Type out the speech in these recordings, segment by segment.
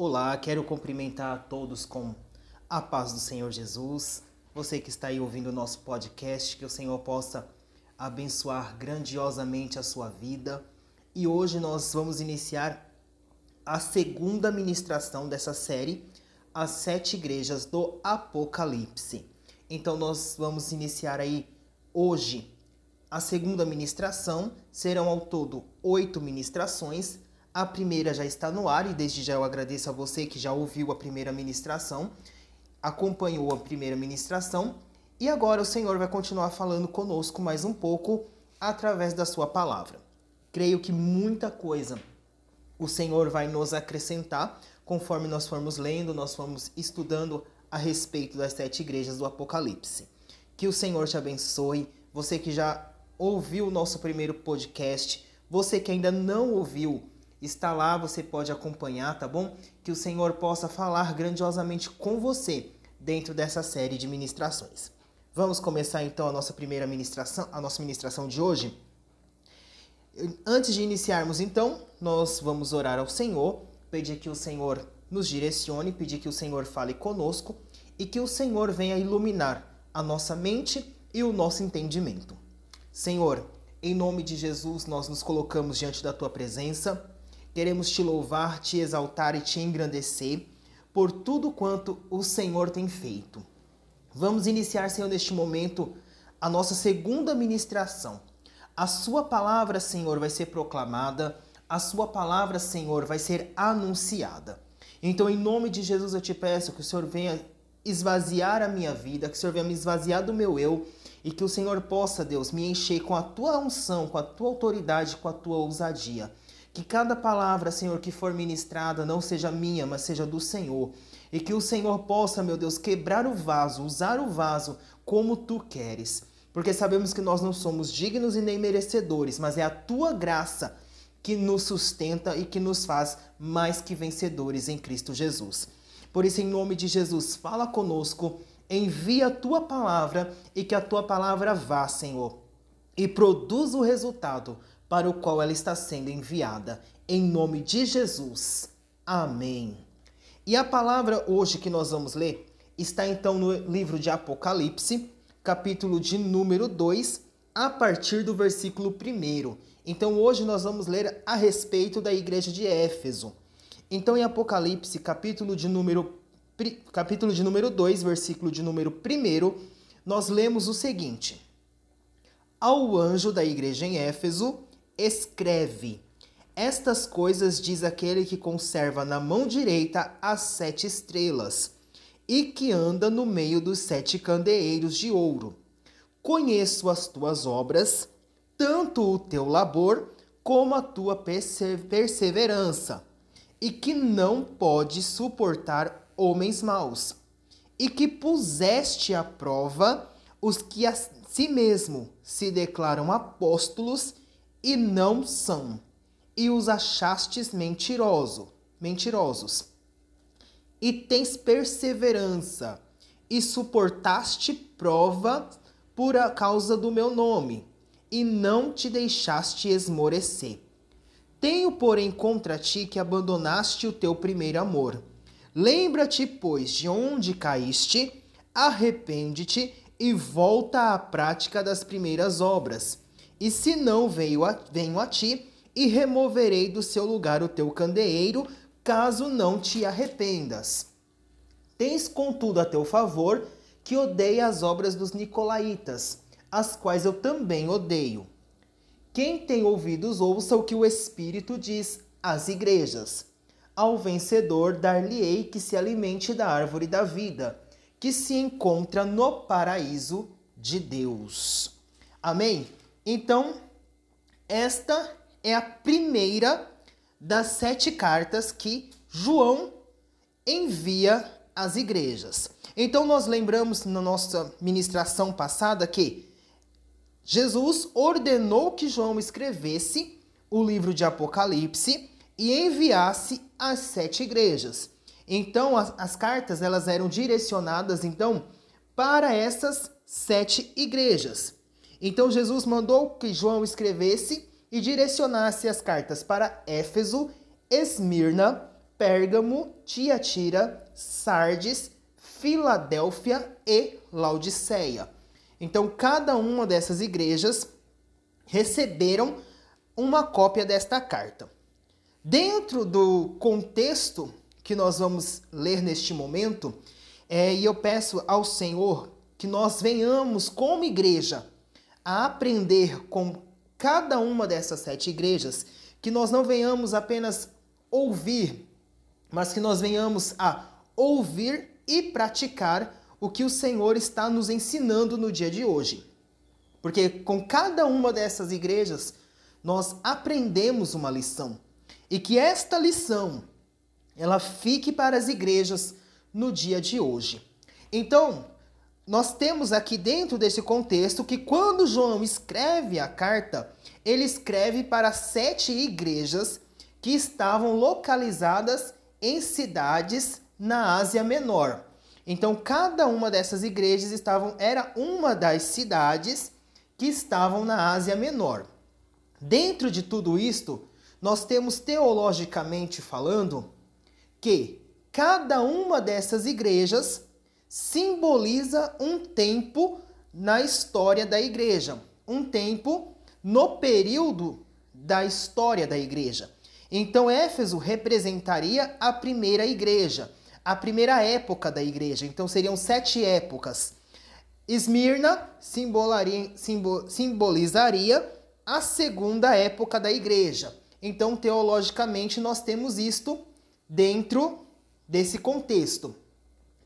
Olá, quero cumprimentar a todos com a paz do Senhor Jesus. Você que está aí ouvindo o nosso podcast, que o Senhor possa abençoar grandiosamente a sua vida. E hoje nós vamos iniciar a segunda ministração dessa série, As Sete Igrejas do Apocalipse. Então nós vamos iniciar aí hoje a segunda ministração. Serão ao todo oito ministrações a primeira já está no ar e desde já eu agradeço a você que já ouviu a primeira ministração, acompanhou a primeira ministração e agora o Senhor vai continuar falando conosco mais um pouco através da sua palavra. Creio que muita coisa o Senhor vai nos acrescentar conforme nós formos lendo, nós formos estudando a respeito das sete igrejas do Apocalipse. Que o Senhor te abençoe. Você que já ouviu o nosso primeiro podcast, você que ainda não ouviu está lá, você pode acompanhar, tá bom? Que o Senhor possa falar grandiosamente com você dentro dessa série de ministrações. Vamos começar então a nossa primeira ministração, a nossa ministração de hoje. Antes de iniciarmos então, nós vamos orar ao Senhor, pedir que o Senhor nos direcione, pedir que o Senhor fale conosco e que o Senhor venha iluminar a nossa mente e o nosso entendimento. Senhor, em nome de Jesus, nós nos colocamos diante da tua presença Queremos te louvar, te exaltar e te engrandecer por tudo quanto o Senhor tem feito. Vamos iniciar, Senhor, neste momento a nossa segunda ministração. A Sua palavra, Senhor, vai ser proclamada, a Sua palavra, Senhor, vai ser anunciada. Então, em nome de Jesus, eu te peço que o Senhor venha esvaziar a minha vida, que o Senhor venha me esvaziar do meu eu e que o Senhor possa, Deus, me encher com a tua unção, com a tua autoridade, com a tua ousadia. Que cada palavra, Senhor, que for ministrada não seja minha, mas seja do Senhor. E que o Senhor possa, meu Deus, quebrar o vaso, usar o vaso como tu queres. Porque sabemos que nós não somos dignos e nem merecedores, mas é a tua graça que nos sustenta e que nos faz mais que vencedores em Cristo Jesus. Por isso, em nome de Jesus, fala conosco, envia a tua palavra e que a tua palavra vá, Senhor, e produza o resultado para o qual ela está sendo enviada. Em nome de Jesus. Amém. E a palavra hoje que nós vamos ler está então no livro de Apocalipse, capítulo de número 2, a partir do versículo 1. Então hoje nós vamos ler a respeito da igreja de Éfeso. Então em Apocalipse, capítulo de número capítulo de número 2, versículo de número 1, nós lemos o seguinte: Ao anjo da igreja em Éfeso, escreve: Estas coisas diz aquele que conserva na mão direita as sete estrelas e que anda no meio dos sete candeeiros de ouro. Conheço as tuas obras, tanto o teu labor como a tua perseverança, e que não pode suportar homens maus, e que puseste à prova os que a si mesmo se declaram apóstolos e não são, e os achastes mentiroso, mentirosos. E tens perseverança, e suportaste prova por a causa do meu nome, e não te deixaste esmorecer. Tenho, porém, contra ti que abandonaste o teu primeiro amor. Lembra-te, pois, de onde caíste, arrepende-te e volta à prática das primeiras obras e se não veio a, venho a ti, e removerei do seu lugar o teu candeeiro, caso não te arrependas. Tens, contudo, a teu favor que odeia as obras dos nicolaítas, as quais eu também odeio. Quem tem ouvidos, ouça o que o Espírito diz às igrejas. Ao vencedor dar-lhe-ei que se alimente da árvore da vida, que se encontra no paraíso de Deus. Amém? Então, esta é a primeira das sete cartas que João envia às igrejas. Então, nós lembramos na nossa ministração passada que Jesus ordenou que João escrevesse o livro de Apocalipse e enviasse às sete igrejas. Então, as, as cartas elas eram direcionadas então para essas sete igrejas. Então Jesus mandou que João escrevesse e direcionasse as cartas para Éfeso, Esmirna, Pérgamo, Tiatira, Sardes, Filadélfia e Laodiceia. Então, cada uma dessas igrejas receberam uma cópia desta carta. Dentro do contexto que nós vamos ler neste momento, é, e eu peço ao Senhor que nós venhamos, como igreja, a aprender com cada uma dessas sete igrejas, que nós não venhamos apenas ouvir, mas que nós venhamos a ouvir e praticar o que o Senhor está nos ensinando no dia de hoje. Porque com cada uma dessas igrejas, nós aprendemos uma lição. E que esta lição, ela fique para as igrejas no dia de hoje. Então, nós temos aqui dentro desse contexto que quando João escreve a carta, ele escreve para sete igrejas que estavam localizadas em cidades na Ásia Menor. Então, cada uma dessas igrejas estavam era uma das cidades que estavam na Ásia Menor. Dentro de tudo isto, nós temos teologicamente falando que cada uma dessas igrejas simboliza um tempo na história da igreja, um tempo no período da história da igreja. Então, Éfeso representaria a primeira igreja, a primeira época da igreja. Então, seriam sete épocas. Esmirna simbolizaria a segunda época da igreja. Então, teologicamente, nós temos isto dentro desse contexto.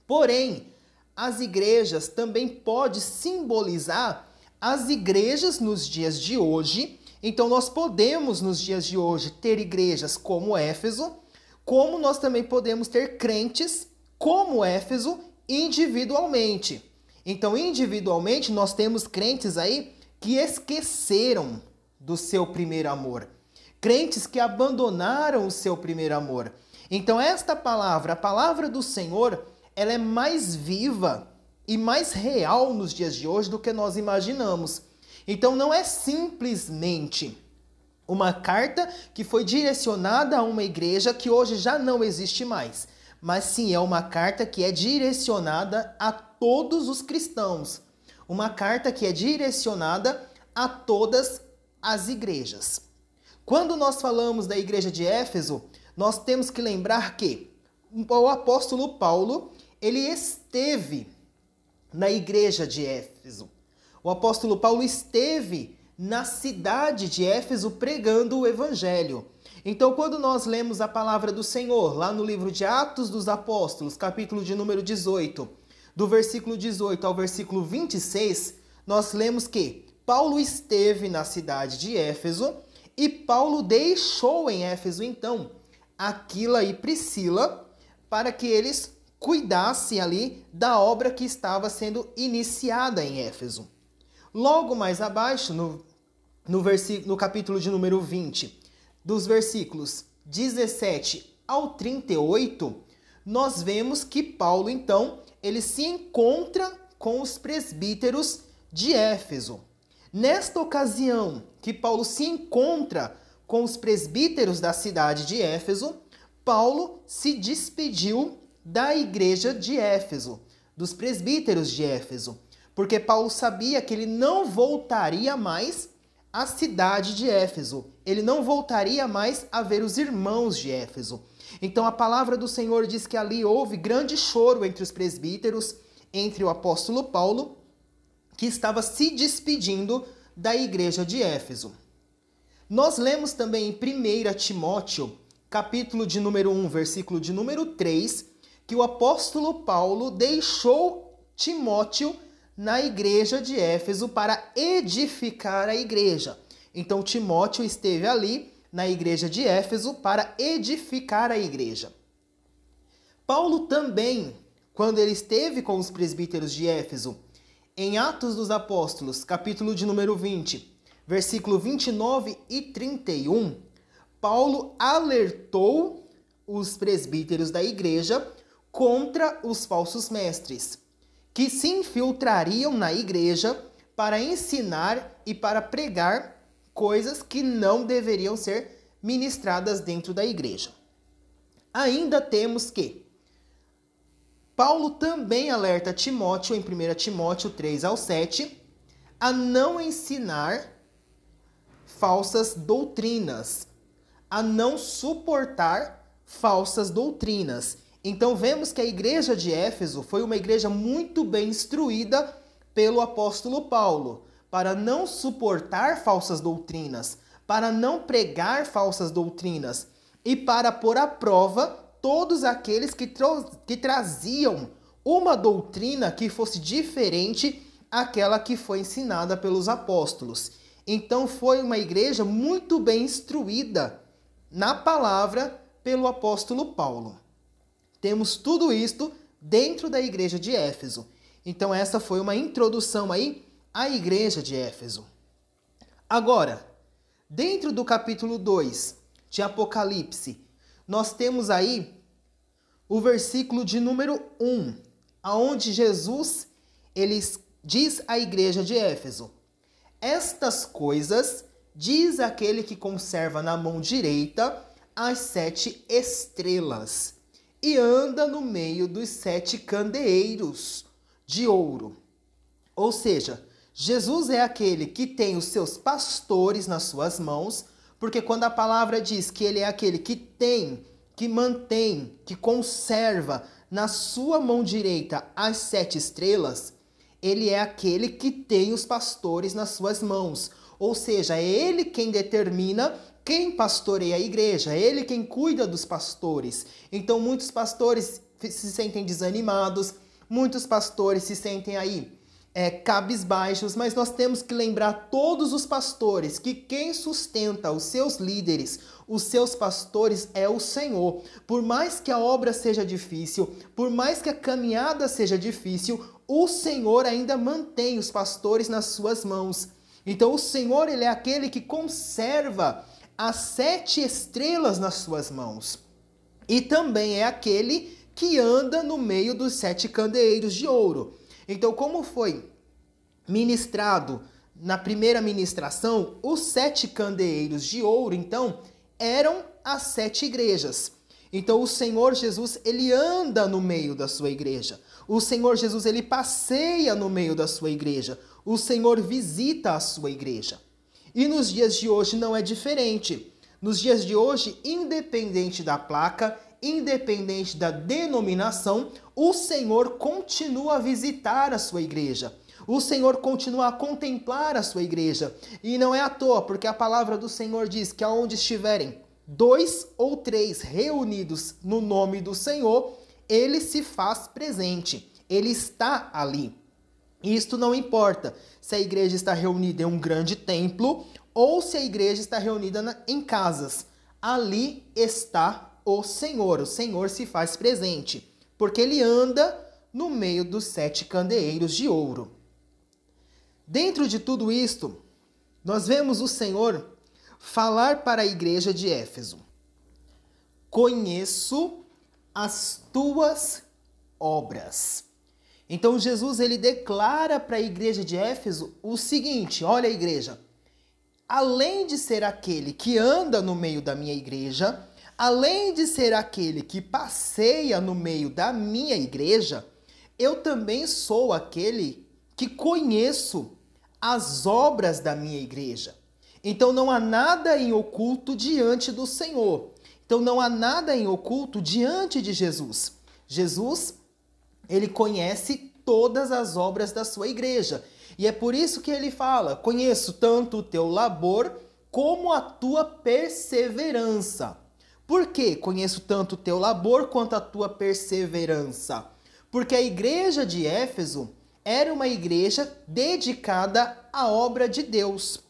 Porém, as igrejas também pode simbolizar as igrejas nos dias de hoje. Então, nós podemos, nos dias de hoje, ter igrejas como Éfeso, como nós também podemos ter crentes como Éfeso individualmente. Então, individualmente, nós temos crentes aí que esqueceram do seu primeiro amor. Crentes que abandonaram o seu primeiro amor. Então, esta palavra, a palavra do Senhor, ela é mais viva e mais real nos dias de hoje do que nós imaginamos. Então, não é simplesmente uma carta que foi direcionada a uma igreja que hoje já não existe mais, mas sim é uma carta que é direcionada a todos os cristãos. Uma carta que é direcionada a todas as igrejas. Quando nós falamos da igreja de Éfeso, nós temos que lembrar que o apóstolo Paulo, ele esteve na igreja de Éfeso. O apóstolo Paulo esteve na cidade de Éfeso pregando o evangelho. Então, quando nós lemos a palavra do Senhor, lá no livro de Atos dos Apóstolos, capítulo de número 18, do versículo 18 ao versículo 26, nós lemos que Paulo esteve na cidade de Éfeso e Paulo deixou em Éfeso então Aquila e Priscila para que eles cuidassem ali da obra que estava sendo iniciada em Éfeso. Logo mais abaixo, no, no, no capítulo de número 20, dos versículos 17 ao 38, nós vemos que Paulo, então, ele se encontra com os presbíteros de Éfeso. Nesta ocasião que Paulo se encontra com os presbíteros da cidade de Éfeso, Paulo se despediu da igreja de Éfeso, dos presbíteros de Éfeso, porque Paulo sabia que ele não voltaria mais à cidade de Éfeso, ele não voltaria mais a ver os irmãos de Éfeso. Então a palavra do Senhor diz que ali houve grande choro entre os presbíteros, entre o apóstolo Paulo que estava se despedindo da igreja de Éfeso. Nós lemos também em 1 Timóteo, capítulo de número 1, versículo de número 3, que o apóstolo Paulo deixou Timóteo na igreja de Éfeso para edificar a igreja. Então Timóteo esteve ali na igreja de Éfeso para edificar a igreja. Paulo também, quando ele esteve com os presbíteros de Éfeso, em Atos dos Apóstolos, capítulo de número 20, versículo 29 e 31, Paulo alertou os presbíteros da igreja contra os falsos mestres, que se infiltrariam na igreja para ensinar e para pregar coisas que não deveriam ser ministradas dentro da igreja. ainda temos que Paulo também alerta Timóteo em 1 Timóteo 3 ao 7 a não ensinar falsas doutrinas, a não suportar falsas doutrinas. Então vemos que a igreja de Éfeso foi uma igreja muito bem instruída pelo apóstolo Paulo para não suportar falsas doutrinas, para não pregar falsas doutrinas e para pôr à prova todos aqueles que, que traziam uma doutrina que fosse diferente àquela que foi ensinada pelos apóstolos. Então foi uma igreja muito bem instruída na palavra pelo apóstolo Paulo. Temos tudo isto dentro da igreja de Éfeso. Então essa foi uma introdução aí à igreja de Éfeso. Agora, dentro do capítulo 2 de Apocalipse, nós temos aí o versículo de número 1, aonde Jesus ele diz à igreja de Éfeso: estas coisas diz aquele que conserva na mão direita as sete estrelas e anda no meio dos sete candeeiros de ouro. Ou seja, Jesus é aquele que tem os seus pastores nas suas mãos, porque quando a palavra diz que ele é aquele que tem, que mantém, que conserva na sua mão direita as sete estrelas, ele é aquele que tem os pastores nas suas mãos. Ou seja, é ele quem determina quem pastoreia a igreja, é ele quem cuida dos pastores. Então, muitos pastores se sentem desanimados, muitos pastores se sentem aí é, cabisbaixos, mas nós temos que lembrar todos os pastores que quem sustenta os seus líderes, os seus pastores é o Senhor. Por mais que a obra seja difícil, por mais que a caminhada seja difícil, o Senhor ainda mantém os pastores nas suas mãos. Então o Senhor, ele é aquele que conserva as sete estrelas nas suas mãos. E também é aquele que anda no meio dos sete candeeiros de ouro. Então, como foi ministrado na primeira ministração, os sete candeeiros de ouro, então, eram as sete igrejas. Então, o Senhor Jesus, ele anda no meio da sua igreja. O Senhor Jesus, ele passeia no meio da sua igreja. O Senhor visita a sua igreja. E nos dias de hoje não é diferente. Nos dias de hoje, independente da placa, independente da denominação, o Senhor continua a visitar a sua igreja. O Senhor continua a contemplar a sua igreja. E não é à toa, porque a palavra do Senhor diz que aonde estiverem dois ou três reunidos no nome do Senhor, ele se faz presente. Ele está ali. Isto não importa se a igreja está reunida em um grande templo ou se a igreja está reunida na, em casas. Ali está o Senhor. O Senhor se faz presente, porque ele anda no meio dos sete candeeiros de ouro. Dentro de tudo isto, nós vemos o Senhor falar para a igreja de Éfeso: Conheço as tuas obras. Então Jesus ele declara para a igreja de Éfeso o seguinte: olha a igreja, além de ser aquele que anda no meio da minha igreja, além de ser aquele que passeia no meio da minha igreja, eu também sou aquele que conheço as obras da minha igreja. Então não há nada em oculto diante do Senhor. Então não há nada em oculto diante de Jesus. Jesus, ele conhece todas as obras da sua igreja. E é por isso que ele fala: Conheço tanto o teu labor como a tua perseverança. Por que conheço tanto o teu labor quanto a tua perseverança? Porque a igreja de Éfeso era uma igreja dedicada à obra de Deus.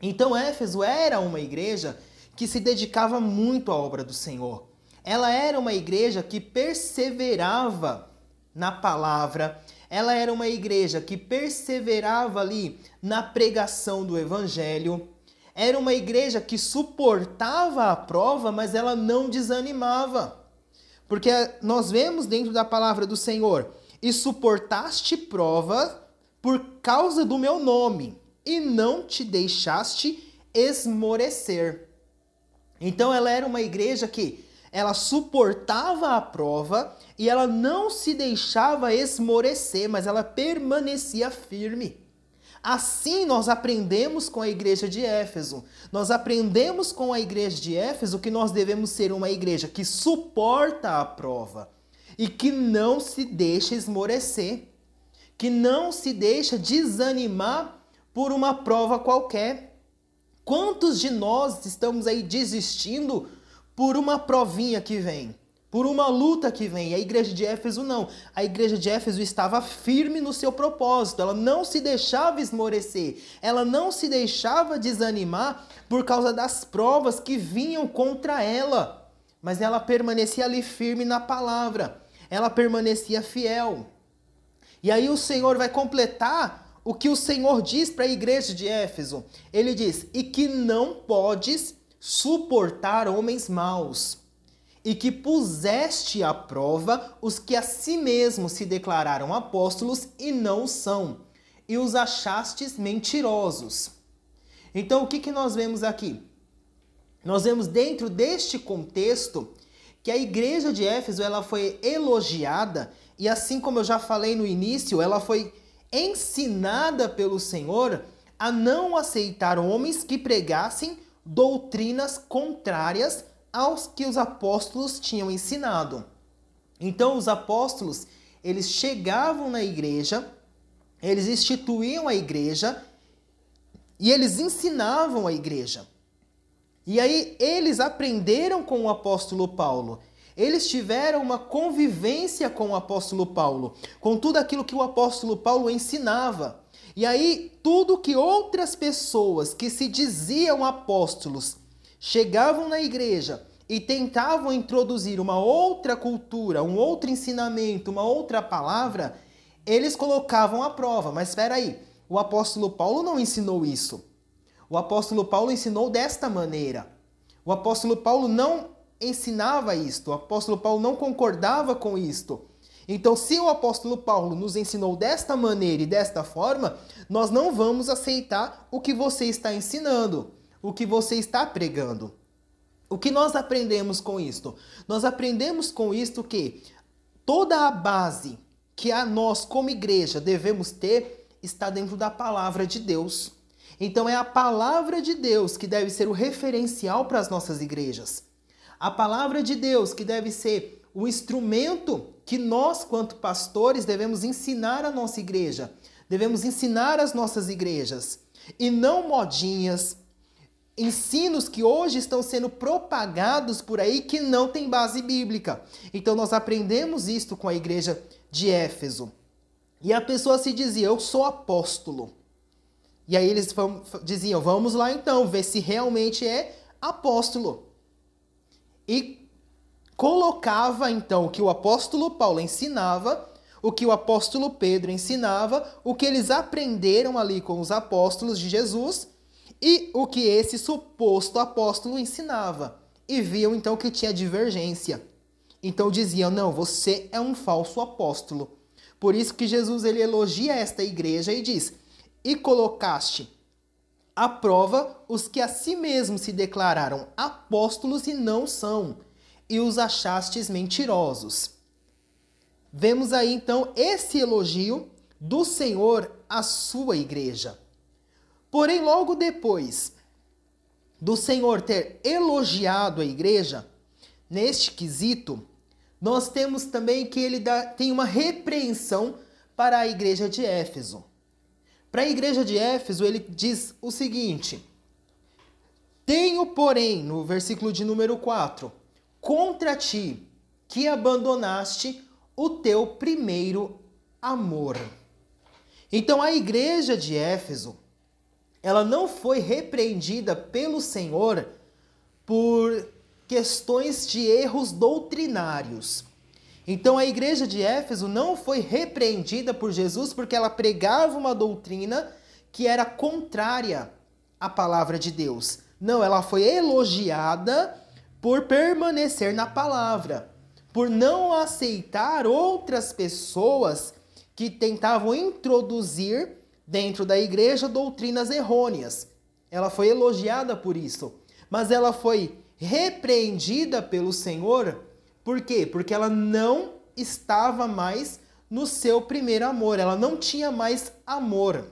Então Éfeso era uma igreja que se dedicava muito à obra do Senhor. Ela era uma igreja que perseverava na palavra, ela era uma igreja que perseverava ali na pregação do evangelho, era uma igreja que suportava a prova, mas ela não desanimava. Porque nós vemos dentro da palavra do Senhor: e suportaste prova por causa do meu nome, e não te deixaste esmorecer. Então ela era uma igreja que ela suportava a prova e ela não se deixava esmorecer, mas ela permanecia firme. Assim nós aprendemos com a igreja de Éfeso. Nós aprendemos com a igreja de Éfeso que nós devemos ser uma igreja que suporta a prova e que não se deixa esmorecer, que não se deixa desanimar por uma prova qualquer. Quantos de nós estamos aí desistindo por uma provinha que vem, por uma luta que vem. A igreja de Éfeso não. A igreja de Éfeso estava firme no seu propósito, ela não se deixava esmorecer, ela não se deixava desanimar por causa das provas que vinham contra ela, mas ela permanecia ali firme na palavra, ela permanecia fiel. E aí o Senhor vai completar o que o Senhor diz para a igreja de Éfeso. Ele diz: "E que não podes suportar homens maus, e que puseste à prova os que a si mesmos se declararam apóstolos e não são, e os achastes mentirosos. Então, o que, que nós vemos aqui? Nós vemos dentro deste contexto que a igreja de Éfeso ela foi elogiada e assim como eu já falei no início, ela foi ensinada pelo Senhor a não aceitar homens que pregassem doutrinas contrárias aos que os apóstolos tinham ensinado. Então os apóstolos, eles chegavam na igreja, eles instituíam a igreja e eles ensinavam a igreja. E aí eles aprenderam com o apóstolo Paulo. Eles tiveram uma convivência com o apóstolo Paulo, com tudo aquilo que o apóstolo Paulo ensinava. E aí, tudo que outras pessoas que se diziam apóstolos chegavam na igreja e tentavam introduzir uma outra cultura, um outro ensinamento, uma outra palavra, eles colocavam à prova. Mas espera aí, o apóstolo Paulo não ensinou isso. O apóstolo Paulo ensinou desta maneira. O apóstolo Paulo não ensinava isto. O apóstolo Paulo não concordava com isto. Então, se o apóstolo Paulo nos ensinou desta maneira e desta forma, nós não vamos aceitar o que você está ensinando, o que você está pregando. O que nós aprendemos com isto? Nós aprendemos com isto que toda a base que a nós, como igreja, devemos ter está dentro da palavra de Deus. Então, é a palavra de Deus que deve ser o referencial para as nossas igrejas. A palavra de Deus que deve ser o instrumento que nós, quanto pastores, devemos ensinar a nossa igreja, devemos ensinar as nossas igrejas, e não modinhas, ensinos que hoje estão sendo propagados por aí que não tem base bíblica. Então nós aprendemos isto com a igreja de Éfeso. E a pessoa se dizia: Eu sou apóstolo. E aí eles diziam: Vamos lá então, ver se realmente é apóstolo. E colocava então o que o apóstolo Paulo ensinava, o que o apóstolo Pedro ensinava, o que eles aprenderam ali com os apóstolos de Jesus e o que esse suposto apóstolo ensinava. E viam então que tinha divergência. Então diziam: "Não, você é um falso apóstolo". Por isso que Jesus ele elogia esta igreja e diz: "E colocaste à prova os que a si mesmos se declararam apóstolos e não são, e os achastes mentirosos. Vemos aí então esse elogio do Senhor à sua igreja. Porém, logo depois do Senhor ter elogiado a igreja, neste quesito, nós temos também que ele dá, tem uma repreensão para a igreja de Éfeso. Para a igreja de Éfeso, ele diz o seguinte: Tenho, porém, no versículo de número 4, contra ti, que abandonaste o teu primeiro amor. Então a igreja de Éfeso, ela não foi repreendida pelo Senhor por questões de erros doutrinários. Então a igreja de Éfeso não foi repreendida por Jesus porque ela pregava uma doutrina que era contrária à palavra de Deus. Não, ela foi elogiada por permanecer na palavra, por não aceitar outras pessoas que tentavam introduzir dentro da igreja doutrinas errôneas. Ela foi elogiada por isso, mas ela foi repreendida pelo Senhor. Por quê? Porque ela não estava mais no seu primeiro amor, ela não tinha mais amor.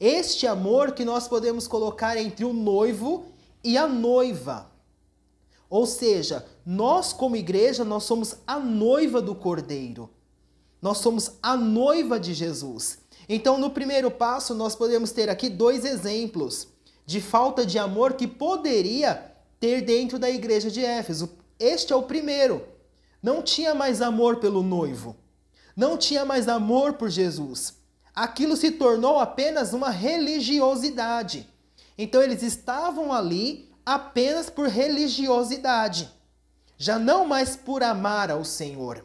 Este amor que nós podemos colocar entre o noivo e a noiva. Ou seja, nós como igreja, nós somos a noiva do Cordeiro. Nós somos a noiva de Jesus. Então, no primeiro passo, nós podemos ter aqui dois exemplos de falta de amor que poderia ter dentro da igreja de Éfeso. Este é o primeiro. Não tinha mais amor pelo noivo. Não tinha mais amor por Jesus. Aquilo se tornou apenas uma religiosidade. Então eles estavam ali apenas por religiosidade, já não mais por amar ao Senhor.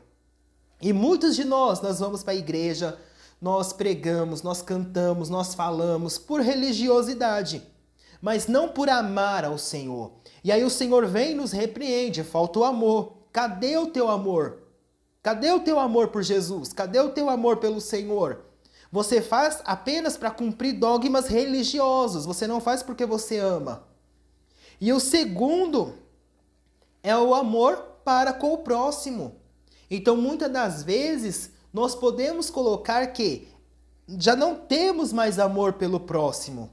E muitos de nós, nós vamos para a igreja, nós pregamos, nós cantamos, nós falamos por religiosidade, mas não por amar ao Senhor. E aí o Senhor vem e nos repreende, falta o amor. Cadê o teu amor? Cadê o teu amor por Jesus? Cadê o teu amor pelo Senhor? Você faz apenas para cumprir dogmas religiosos, você não faz porque você ama. E o segundo é o amor para com o próximo. Então, muitas das vezes, nós podemos colocar que já não temos mais amor pelo próximo.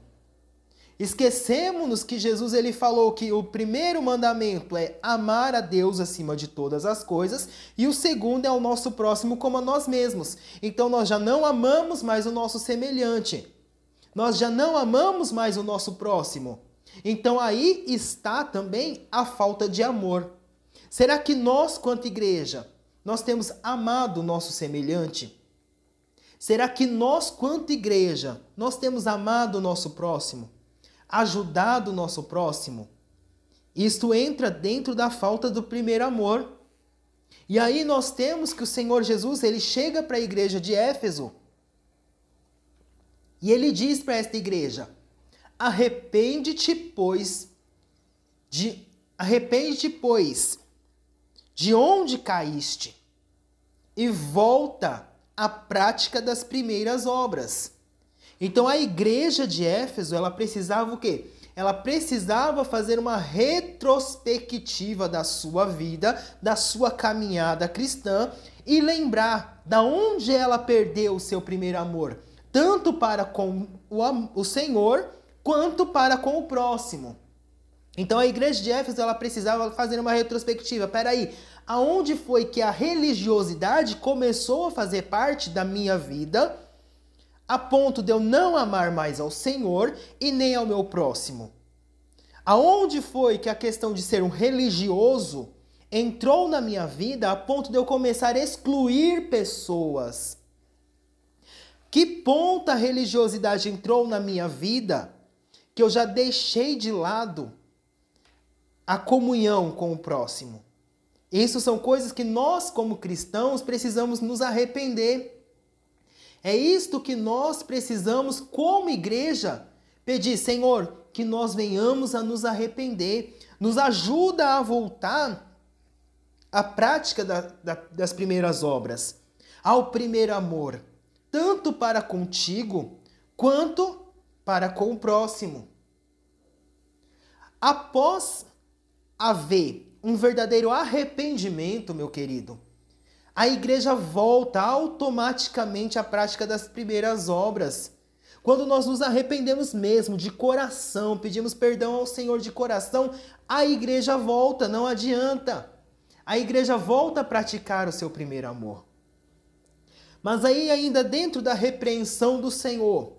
Esquecemos que Jesus ele falou que o primeiro mandamento é amar a Deus acima de todas as coisas e o segundo é o nosso próximo como a nós mesmos. Então nós já não amamos mais o nosso semelhante. Nós já não amamos mais o nosso próximo. Então aí está também a falta de amor. Será que nós, quanto igreja, nós temos amado o nosso semelhante? Será que nós, quanto igreja, nós temos amado o nosso próximo? Ajudado o nosso próximo? Isto entra dentro da falta do primeiro amor. E aí nós temos que o Senhor Jesus, ele chega para a igreja de Éfeso e ele diz para esta igreja: Arrepende-te, pois, de arrepende-te, pois, de onde caíste, e volta à prática das primeiras obras. Então a igreja de Éfeso, ela precisava o quê? Ela precisava fazer uma retrospectiva da sua vida, da sua caminhada cristã e lembrar da onde ela perdeu o seu primeiro amor, tanto para com o, o Senhor quanto para com o próximo. Então a igreja de Éfeso ela precisava fazer uma retrospectiva. Peraí, aonde foi que a religiosidade começou a fazer parte da minha vida, a ponto de eu não amar mais ao Senhor e nem ao meu próximo? Aonde foi que a questão de ser um religioso entrou na minha vida a ponto de eu começar a excluir pessoas? Que ponto a religiosidade entrou na minha vida? Que eu já deixei de lado a comunhão com o próximo. Isso são coisas que nós, como cristãos, precisamos nos arrepender. É isto que nós precisamos, como igreja, pedir, Senhor, que nós venhamos a nos arrepender. Nos ajuda a voltar à prática da, da, das primeiras obras, ao primeiro amor, tanto para contigo quanto para com o próximo. Após haver um verdadeiro arrependimento, meu querido, a igreja volta automaticamente à prática das primeiras obras. Quando nós nos arrependemos mesmo, de coração, pedimos perdão ao Senhor de coração, a igreja volta, não adianta. A igreja volta a praticar o seu primeiro amor. Mas aí, ainda dentro da repreensão do Senhor,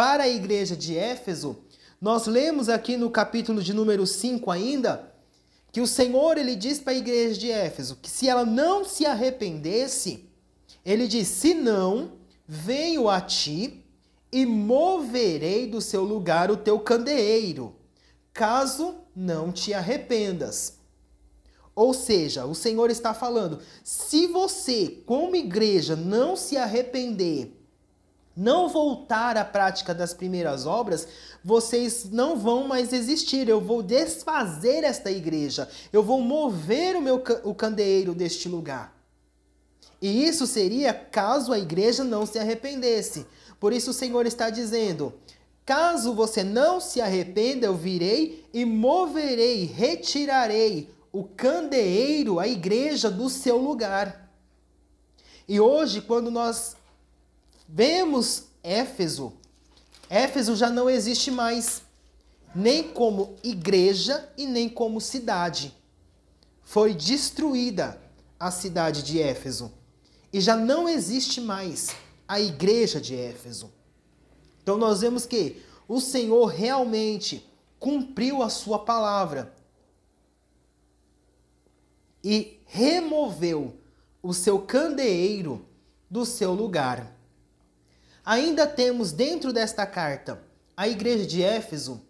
para a igreja de Éfeso, nós lemos aqui no capítulo de número 5 ainda, que o Senhor ele diz para a igreja de Éfeso que se ela não se arrependesse, ele diz: "Se não, venho a ti e moverei do seu lugar o teu candeeiro, caso não te arrependas." Ou seja, o Senhor está falando: se você, como igreja, não se arrepender não voltar à prática das primeiras obras, vocês não vão mais existir. Eu vou desfazer esta igreja. Eu vou mover o meu o candeeiro deste lugar. E isso seria caso a igreja não se arrependesse. Por isso o Senhor está dizendo: Caso você não se arrependa, eu virei e moverei, retirarei o candeeiro, a igreja, do seu lugar. E hoje, quando nós vemos Éfeso, Éfeso já não existe mais, nem como igreja e nem como cidade. Foi destruída a cidade de Éfeso e já não existe mais a igreja de Éfeso. Então nós vemos que o Senhor realmente cumpriu a sua palavra e removeu o seu candeeiro do seu lugar. Ainda temos dentro desta carta a igreja de Éfeso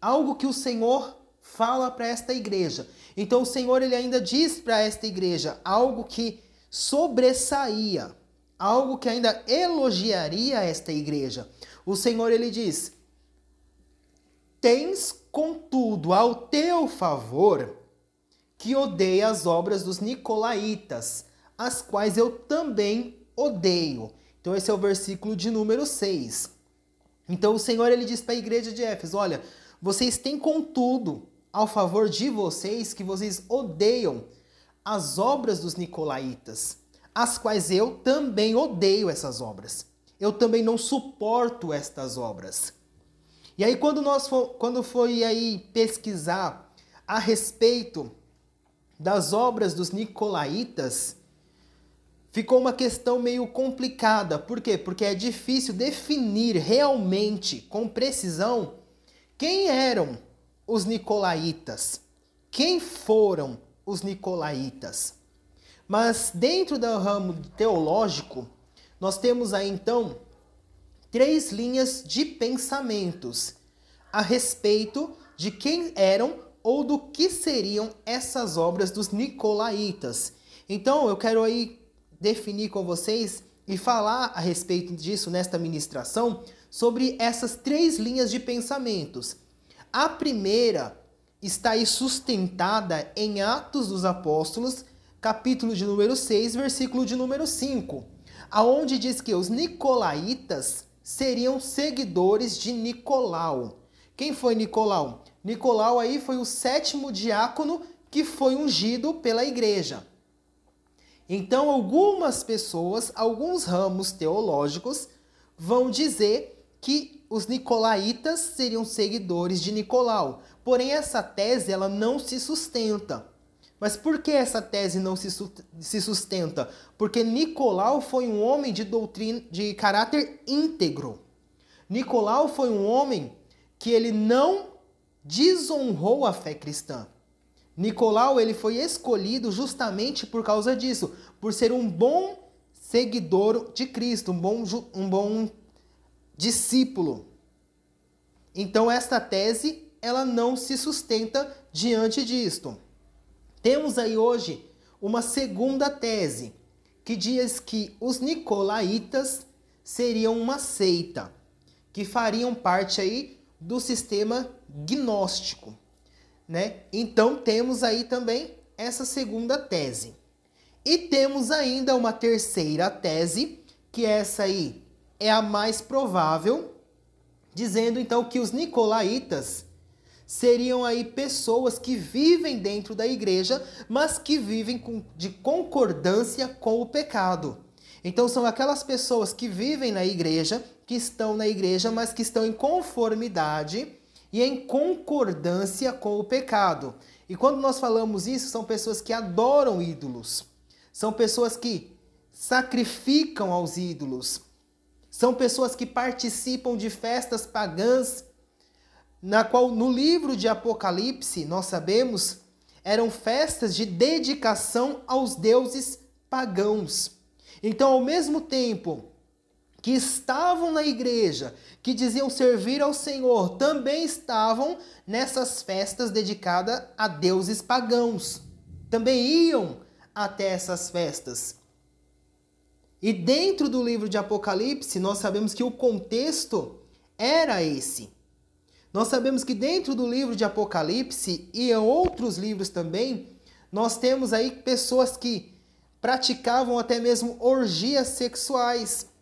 algo que o Senhor fala para esta igreja. Então o Senhor ele ainda diz para esta igreja algo que sobressaía, algo que ainda elogiaria esta igreja. O Senhor ele diz: Tens contudo ao teu favor que odeia as obras dos nicolaítas, as quais eu também odeio. Então esse é o versículo de número 6. Então o Senhor ele diz para a igreja de Éfeso, olha, vocês têm contudo ao favor de vocês que vocês odeiam as obras dos nicolaítas, as quais eu também odeio essas obras. Eu também não suporto estas obras. E aí quando nós for, quando foi aí pesquisar a respeito das obras dos nicolaítas, ficou uma questão meio complicada. Por quê? Porque é difícil definir realmente, com precisão, quem eram os nicolaítas. Quem foram os nicolaítas? Mas dentro do ramo teológico, nós temos aí então três linhas de pensamentos a respeito de quem eram ou do que seriam essas obras dos nicolaítas. Então, eu quero aí definir com vocês e falar a respeito disso nesta ministração sobre essas três linhas de pensamentos. A primeira está aí sustentada em Atos dos Apóstolos, capítulo de número 6, versículo de número 5, aonde diz que os nicolaítas seriam seguidores de Nicolau. Quem foi Nicolau? Nicolau aí foi o sétimo diácono que foi ungido pela igreja. Então, algumas pessoas, alguns ramos teológicos vão dizer que os nicolaítas seriam seguidores de Nicolau. Porém, essa tese ela não se sustenta. Mas por que essa tese não se, sustenta? Porque Nicolau foi um homem de doutrina de caráter íntegro. Nicolau foi um homem que ele não desonrou a fé cristã. Nicolau ele foi escolhido justamente por causa disso, por ser um bom seguidor de Cristo, um bom, um bom discípulo. Então esta tese ela não se sustenta diante disto. Temos aí hoje uma segunda tese que diz que os nicolaítas seriam uma seita que fariam parte aí do sistema gnóstico, né? Então temos aí também essa segunda tese. E temos ainda uma terceira tese, que essa aí é a mais provável, dizendo então que os nicolaítas seriam aí pessoas que vivem dentro da igreja, mas que vivem com, de concordância com o pecado. Então são aquelas pessoas que vivem na igreja, que estão na igreja, mas que estão em conformidade e em concordância com o pecado. E quando nós falamos isso, são pessoas que adoram ídolos. São pessoas que sacrificam aos ídolos. São pessoas que participam de festas pagãs, na qual no livro de Apocalipse, nós sabemos, eram festas de dedicação aos deuses pagãos. Então, ao mesmo tempo que estavam na igreja, que diziam servir ao Senhor, também estavam nessas festas dedicadas a deuses pagãos. Também iam até essas festas. E dentro do livro de Apocalipse, nós sabemos que o contexto era esse. Nós sabemos que dentro do livro de Apocalipse e em outros livros também, nós temos aí pessoas que praticavam até mesmo orgias sexuais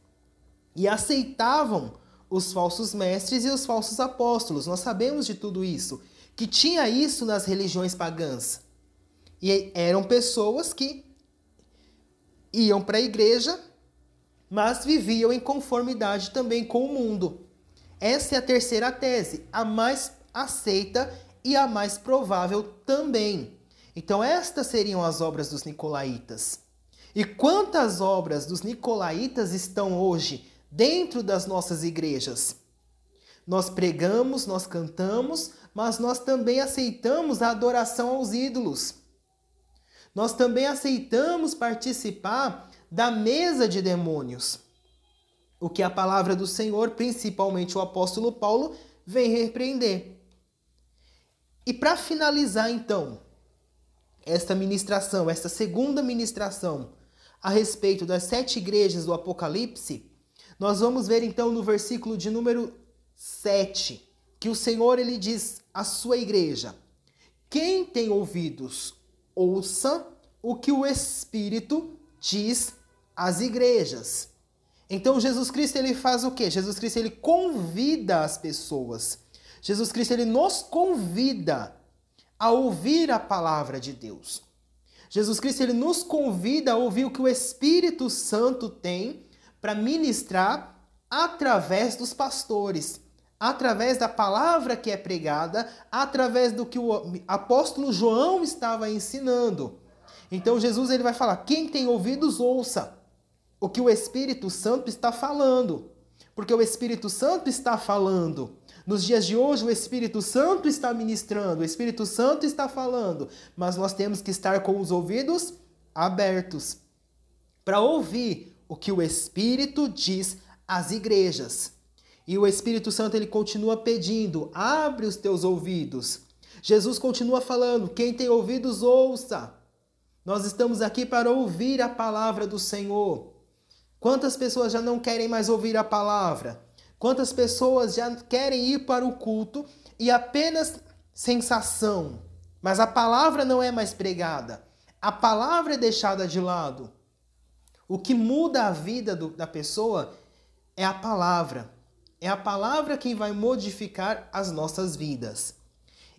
e aceitavam os falsos mestres e os falsos apóstolos. Nós sabemos de tudo isso. Que tinha isso nas religiões pagãs. E eram pessoas que iam para a igreja, mas viviam em conformidade também com o mundo. Essa é a terceira tese, a mais aceita e a mais provável também. Então, estas seriam as obras dos nicolaítas. E quantas obras dos nicolaítas estão hoje dentro das nossas igrejas? Nós pregamos, nós cantamos, mas nós também aceitamos a adoração aos ídolos. Nós também aceitamos participar da mesa de demônios. O que a palavra do Senhor, principalmente o apóstolo Paulo, vem repreender. E para finalizar, então, esta ministração, esta segunda ministração a respeito das sete igrejas do Apocalipse, nós vamos ver então no versículo de número 7 que o Senhor ele diz à sua igreja: Quem tem ouvidos, ouça o que o Espírito diz às igrejas. Então Jesus Cristo ele faz o quê? Jesus Cristo ele convida as pessoas. Jesus Cristo ele nos convida a ouvir a palavra de Deus. Jesus Cristo ele nos convida a ouvir o que o Espírito Santo tem para ministrar através dos pastores, através da palavra que é pregada, através do que o apóstolo João estava ensinando. Então Jesus ele vai falar: quem tem ouvidos ouça o que o Espírito Santo está falando, porque o Espírito Santo está falando. Nos dias de hoje, o Espírito Santo está ministrando, o Espírito Santo está falando, mas nós temos que estar com os ouvidos abertos para ouvir o que o Espírito diz às igrejas. E o Espírito Santo ele continua pedindo: abre os teus ouvidos. Jesus continua falando: quem tem ouvidos, ouça. Nós estamos aqui para ouvir a palavra do Senhor. Quantas pessoas já não querem mais ouvir a palavra? Quantas pessoas já querem ir para o culto e apenas sensação, mas a palavra não é mais pregada, a palavra é deixada de lado. O que muda a vida do, da pessoa é a palavra. É a palavra quem vai modificar as nossas vidas.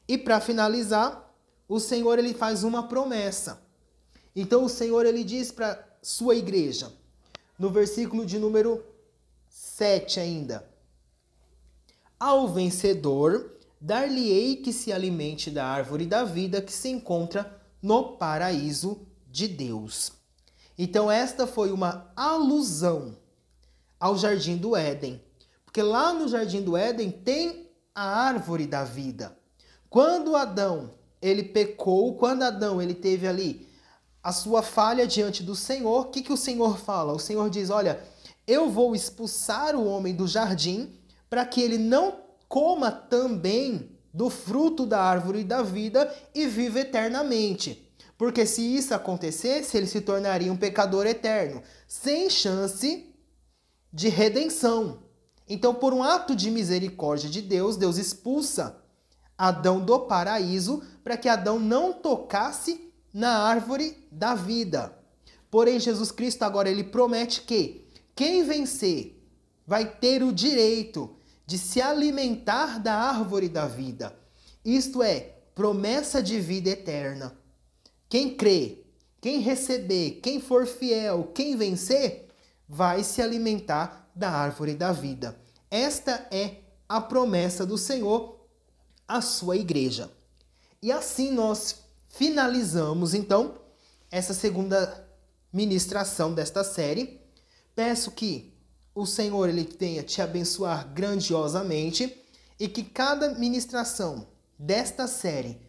E para finalizar, o Senhor ele faz uma promessa. Então o Senhor ele diz para sua igreja, no versículo de número 7 ainda: ao vencedor, dar-lhe-ei que se alimente da árvore da vida que se encontra no paraíso de Deus. Então, esta foi uma alusão ao jardim do Éden. Porque lá no jardim do Éden tem a árvore da vida. Quando Adão ele pecou, quando Adão ele teve ali a sua falha diante do Senhor, o que, que o Senhor fala? O Senhor diz: Olha, eu vou expulsar o homem do jardim para que ele não coma também do fruto da árvore da vida e viva eternamente. Porque se isso acontecesse, ele se tornaria um pecador eterno, sem chance de redenção. Então, por um ato de misericórdia de Deus, Deus expulsa Adão do paraíso para que Adão não tocasse na árvore da vida. Porém, Jesus Cristo agora ele promete que quem vencer vai ter o direito de se alimentar da árvore da vida. Isto é, promessa de vida eterna. Quem crê, quem receber, quem for fiel, quem vencer, vai se alimentar da árvore da vida. Esta é a promessa do Senhor à sua igreja. E assim nós finalizamos então essa segunda ministração desta série. Peço que o Senhor ele tenha te abençoar grandiosamente e que cada ministração desta série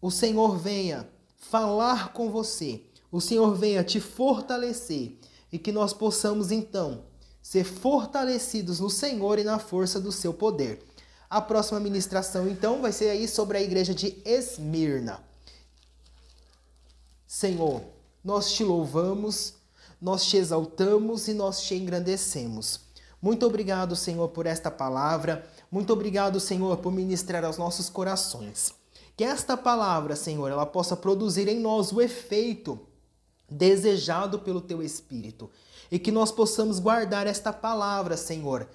o Senhor venha falar com você, o Senhor venha te fortalecer e que nós possamos então ser fortalecidos no Senhor e na força do seu poder. A próxima ministração então vai ser aí sobre a igreja de Esmirna. Senhor, nós te louvamos nós te exaltamos e nós te engrandecemos. Muito obrigado, Senhor, por esta palavra. Muito obrigado, Senhor, por ministrar aos nossos corações. Que esta palavra, Senhor, ela possa produzir em nós o efeito desejado pelo teu Espírito. E que nós possamos guardar esta palavra, Senhor,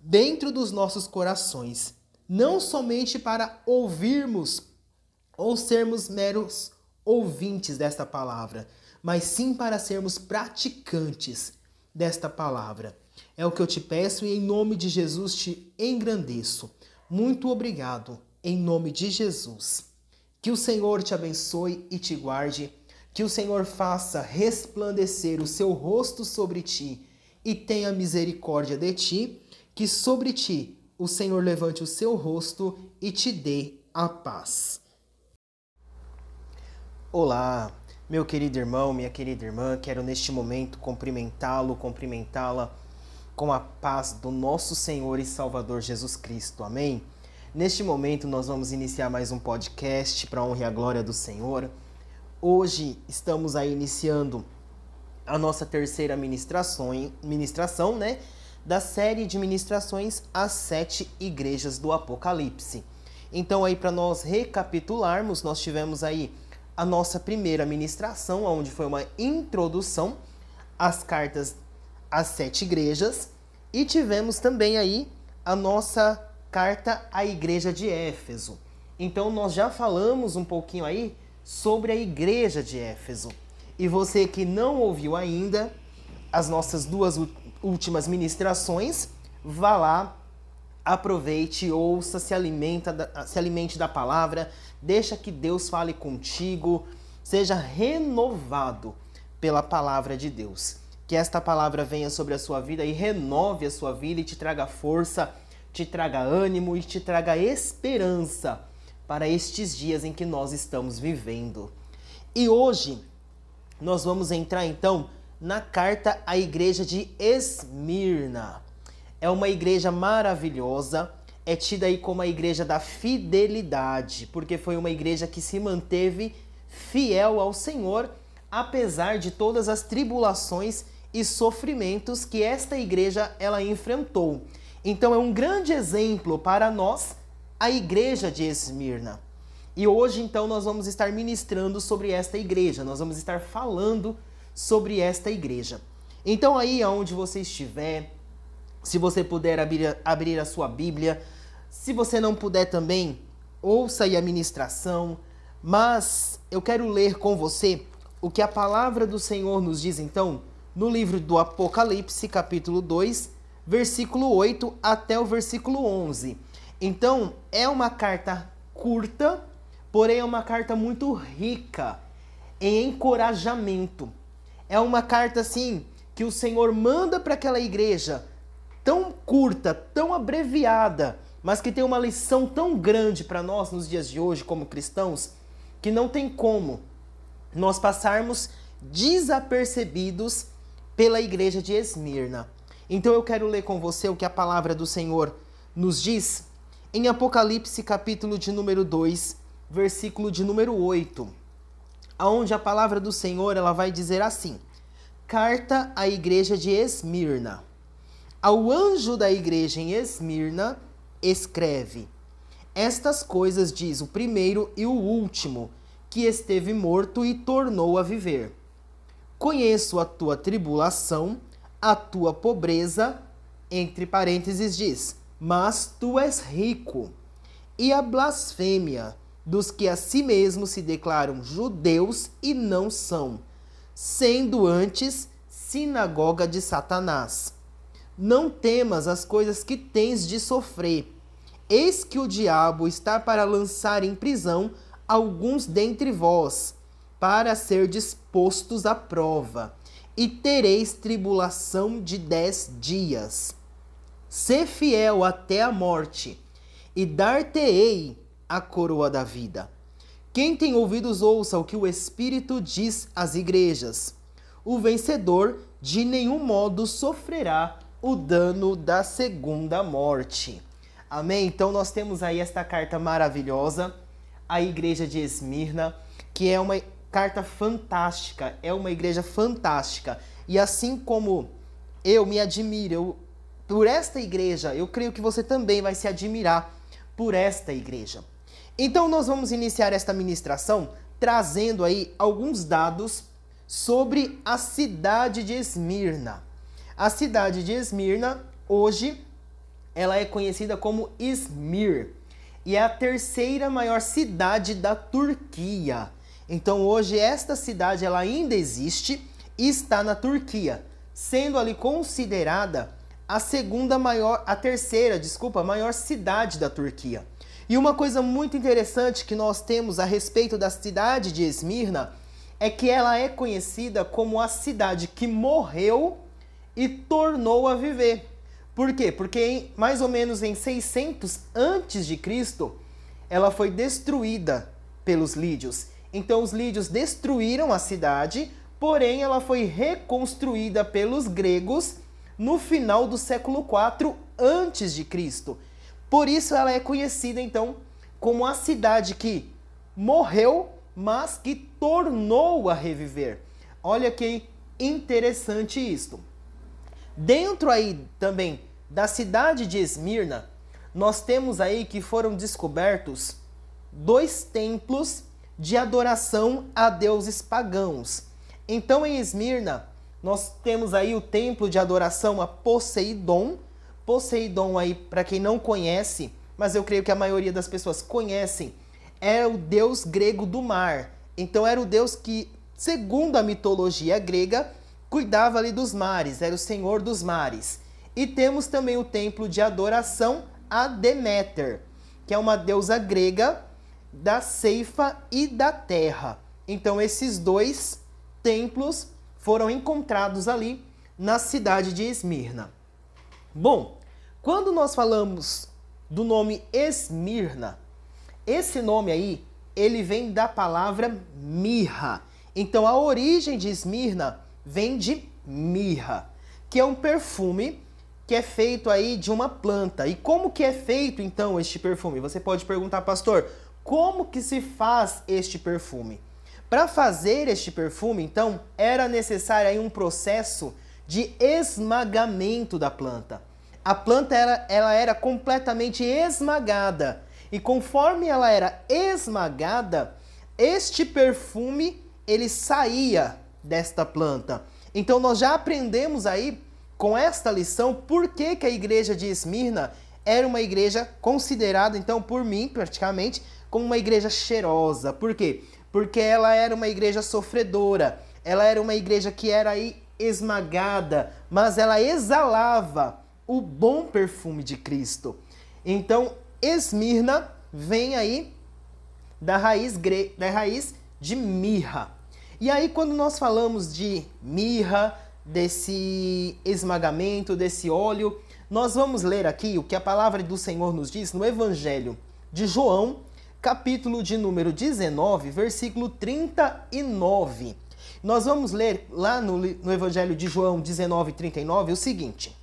dentro dos nossos corações, não somente para ouvirmos ou sermos meros ouvintes desta palavra, mas sim para sermos praticantes desta palavra. É o que eu te peço e em nome de Jesus te engrandeço. Muito obrigado, em nome de Jesus. Que o Senhor te abençoe e te guarde, que o Senhor faça resplandecer o seu rosto sobre ti e tenha misericórdia de ti, que sobre ti o Senhor levante o seu rosto e te dê a paz. Olá, meu querido irmão, minha querida irmã, quero neste momento cumprimentá-lo, cumprimentá-la com a paz do nosso Senhor e Salvador Jesus Cristo. Amém? Neste momento nós vamos iniciar mais um podcast para honra e a glória do Senhor. Hoje estamos aí iniciando a nossa terceira ministração, ministração, né, da série de ministrações às sete igrejas do Apocalipse. Então aí para nós recapitularmos, nós tivemos aí a nossa primeira ministração, onde foi uma introdução às cartas às sete igrejas, e tivemos também aí a nossa carta à igreja de Éfeso. Então nós já falamos um pouquinho aí sobre a igreja de Éfeso. E você que não ouviu ainda as nossas duas últimas ministrações, vá lá, aproveite, ouça, se alimenta, se alimente da palavra, Deixa que Deus fale contigo, seja renovado pela palavra de Deus. Que esta palavra venha sobre a sua vida e renove a sua vida e te traga força, te traga ânimo e te traga esperança para estes dias em que nós estamos vivendo. E hoje nós vamos entrar então na carta à igreja de Esmirna. É uma igreja maravilhosa é tida aí como a igreja da fidelidade, porque foi uma igreja que se manteve fiel ao Senhor, apesar de todas as tribulações e sofrimentos que esta igreja ela enfrentou. Então é um grande exemplo para nós a igreja de Esmirna. E hoje então nós vamos estar ministrando sobre esta igreja, nós vamos estar falando sobre esta igreja. Então aí aonde você estiver, se você puder abrir, abrir a sua Bíblia, se você não puder também, ouça aí a ministração, mas eu quero ler com você o que a palavra do Senhor nos diz então no livro do Apocalipse, capítulo 2, versículo 8 até o versículo 11. Então, é uma carta curta, porém é uma carta muito rica em encorajamento. É uma carta assim que o Senhor manda para aquela igreja tão curta, tão abreviada, mas que tem uma lição tão grande para nós nos dias de hoje como cristãos, que não tem como nós passarmos desapercebidos pela igreja de Esmirna. Então eu quero ler com você o que a palavra do Senhor nos diz em Apocalipse capítulo de número 2, versículo de número 8, aonde a palavra do Senhor ela vai dizer assim: Carta à igreja de Esmirna. Ao anjo da igreja em Esmirna, escreve: Estas coisas diz o primeiro e o último, que esteve morto e tornou a viver. Conheço a tua tribulação, a tua pobreza, entre parênteses diz, mas tu és rico, e a blasfêmia dos que a si mesmos se declaram judeus e não são, sendo antes sinagoga de Satanás. Não temas as coisas que tens de sofrer. Eis que o diabo está para lançar em prisão alguns dentre vós, para ser dispostos à prova, e tereis tribulação de dez dias. Sê fiel até a morte, e dar-te-ei a coroa da vida. Quem tem ouvidos, ouça o que o Espírito diz às igrejas. O vencedor de nenhum modo sofrerá o dano da segunda morte. Amém? Então nós temos aí esta carta maravilhosa, a igreja de Esmirna, que é uma carta fantástica, é uma igreja fantástica. E assim como eu me admiro eu, por esta igreja, eu creio que você também vai se admirar por esta igreja. Então nós vamos iniciar esta ministração trazendo aí alguns dados sobre a cidade de Esmirna. A cidade de Esmirna hoje ela é conhecida como Izmir e é a terceira maior cidade da Turquia. Então hoje esta cidade ela ainda existe e está na Turquia, sendo ali considerada a segunda maior, a terceira, desculpa, maior cidade da Turquia. E uma coisa muito interessante que nós temos a respeito da cidade de Esmirna é que ela é conhecida como a cidade que morreu e tornou a viver. Por quê? Porque em, mais ou menos em 600 antes de Cristo, ela foi destruída pelos lídios. Então os lídios destruíram a cidade, porém ela foi reconstruída pelos gregos no final do século IV antes de Cristo. Por isso ela é conhecida então como a cidade que morreu, mas que tornou a reviver. Olha que interessante isto. Dentro aí também da cidade de Esmirna, nós temos aí que foram descobertos dois templos de adoração a deuses pagãos. Então em Esmirna, nós temos aí o templo de adoração a Poseidon. Poseidon aí, para quem não conhece, mas eu creio que a maioria das pessoas conhecem, é o deus grego do mar. Então era o deus que, segundo a mitologia grega, cuidava ali dos mares, era o senhor dos mares. E temos também o templo de adoração a Deméter, que é uma deusa grega da ceifa e da terra. Então esses dois templos foram encontrados ali na cidade de Esmirna. Bom, quando nós falamos do nome Esmirna, esse nome aí, ele vem da palavra mirra. Então a origem de Esmirna vem de mirra, que é um perfume que é feito aí de uma planta. E como que é feito então este perfume? Você pode perguntar, pastor, como que se faz este perfume? Para fazer este perfume, então, era necessário um processo de esmagamento da planta. A planta era, ela era completamente esmagada. E conforme ela era esmagada, este perfume ele saía desta planta. Então nós já aprendemos aí com esta lição por que, que a igreja de Esmirna era uma igreja considerada, então, por mim, praticamente, como uma igreja cheirosa. Por quê? Porque ela era uma igreja sofredora, ela era uma igreja que era aí esmagada, mas ela exalava o bom perfume de Cristo. Então, Esmirna vem aí da raiz, gre... da raiz de mirra. E aí, quando nós falamos de mirra, desse esmagamento, desse óleo, nós vamos ler aqui o que a palavra do Senhor nos diz no Evangelho de João, capítulo de número 19, versículo 39. Nós vamos ler lá no, no Evangelho de João 19, 39 o seguinte: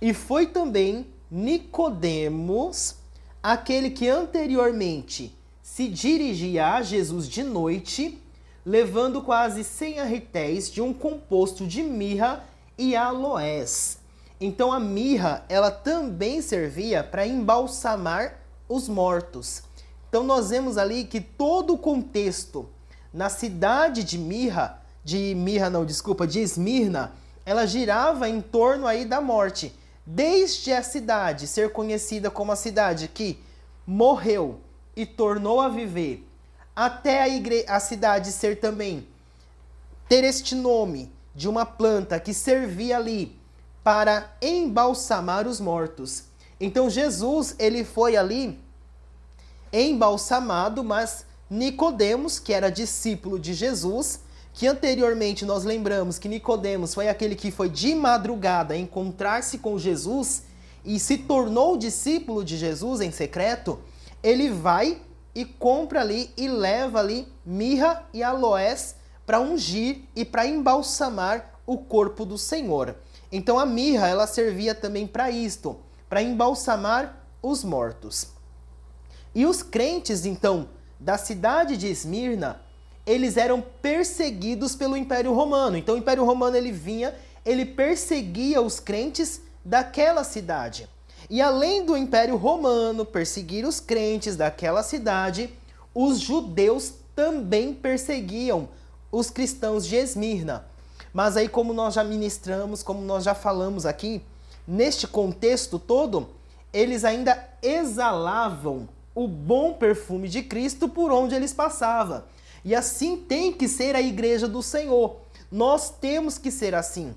E foi também Nicodemos, aquele que anteriormente se dirigia a Jesus de noite, levando quase 100 arretéis de um composto de mirra e aloés. Então a mirra, ela também servia para embalsamar os mortos. Então nós vemos ali que todo o contexto na cidade de Mirra, de Mirra não, desculpa, de Esmirna, ela girava em torno aí da morte. Desde a cidade ser conhecida como a cidade que morreu e tornou a viver, até a, igre a cidade ser também ter este nome de uma planta que servia ali para embalsamar os mortos. Então Jesus, ele foi ali embalsamado, mas Nicodemos, que era discípulo de Jesus, que anteriormente nós lembramos que Nicodemos foi aquele que foi de madrugada encontrar-se com Jesus e se tornou discípulo de Jesus em secreto, ele vai e compra ali e leva ali mirra e aloés para ungir e para embalsamar o corpo do Senhor. Então a mirra ela servia também para isto, para embalsamar os mortos. E os crentes então da cidade de Esmirna, eles eram perseguidos pelo Império Romano. Então o Império Romano ele vinha, ele perseguia os crentes daquela cidade. E além do Império Romano perseguir os crentes daquela cidade, os judeus também perseguiam os cristãos de Esmirna. Mas aí, como nós já ministramos, como nós já falamos aqui, neste contexto todo, eles ainda exalavam o bom perfume de Cristo por onde eles passavam. E assim tem que ser a igreja do Senhor. Nós temos que ser assim.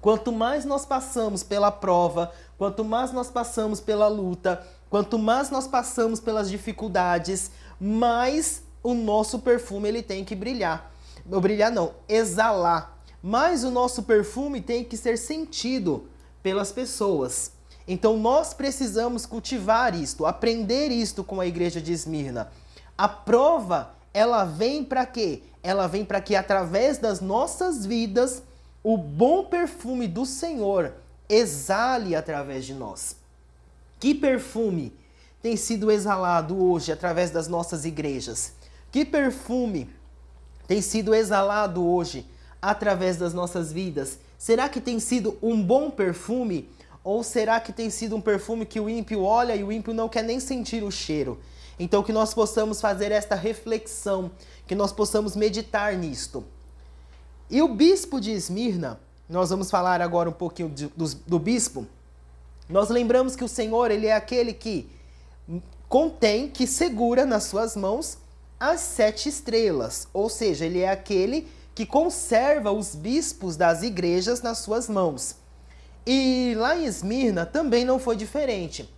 Quanto mais nós passamos pela prova, quanto mais nós passamos pela luta, quanto mais nós passamos pelas dificuldades, mais o nosso perfume ele tem que brilhar. Brilhar não, exalar. Mas o nosso perfume tem que ser sentido pelas pessoas. Então nós precisamos cultivar isto, aprender isto com a igreja de Esmirna. A prova, ela vem para quê? Ela vem para que através das nossas vidas o bom perfume do Senhor exale através de nós. Que perfume tem sido exalado hoje através das nossas igrejas? Que perfume tem sido exalado hoje através das nossas vidas? Será que tem sido um bom perfume? Ou será que tem sido um perfume que o ímpio olha e o ímpio não quer nem sentir o cheiro? Então, que nós possamos fazer esta reflexão, que nós possamos meditar nisto. E o bispo de Esmirna, nós vamos falar agora um pouquinho de, do, do bispo. Nós lembramos que o Senhor, ele é aquele que contém, que segura nas suas mãos as sete estrelas, ou seja, ele é aquele que conserva os bispos das igrejas nas suas mãos. E lá em Esmirna também não foi diferente.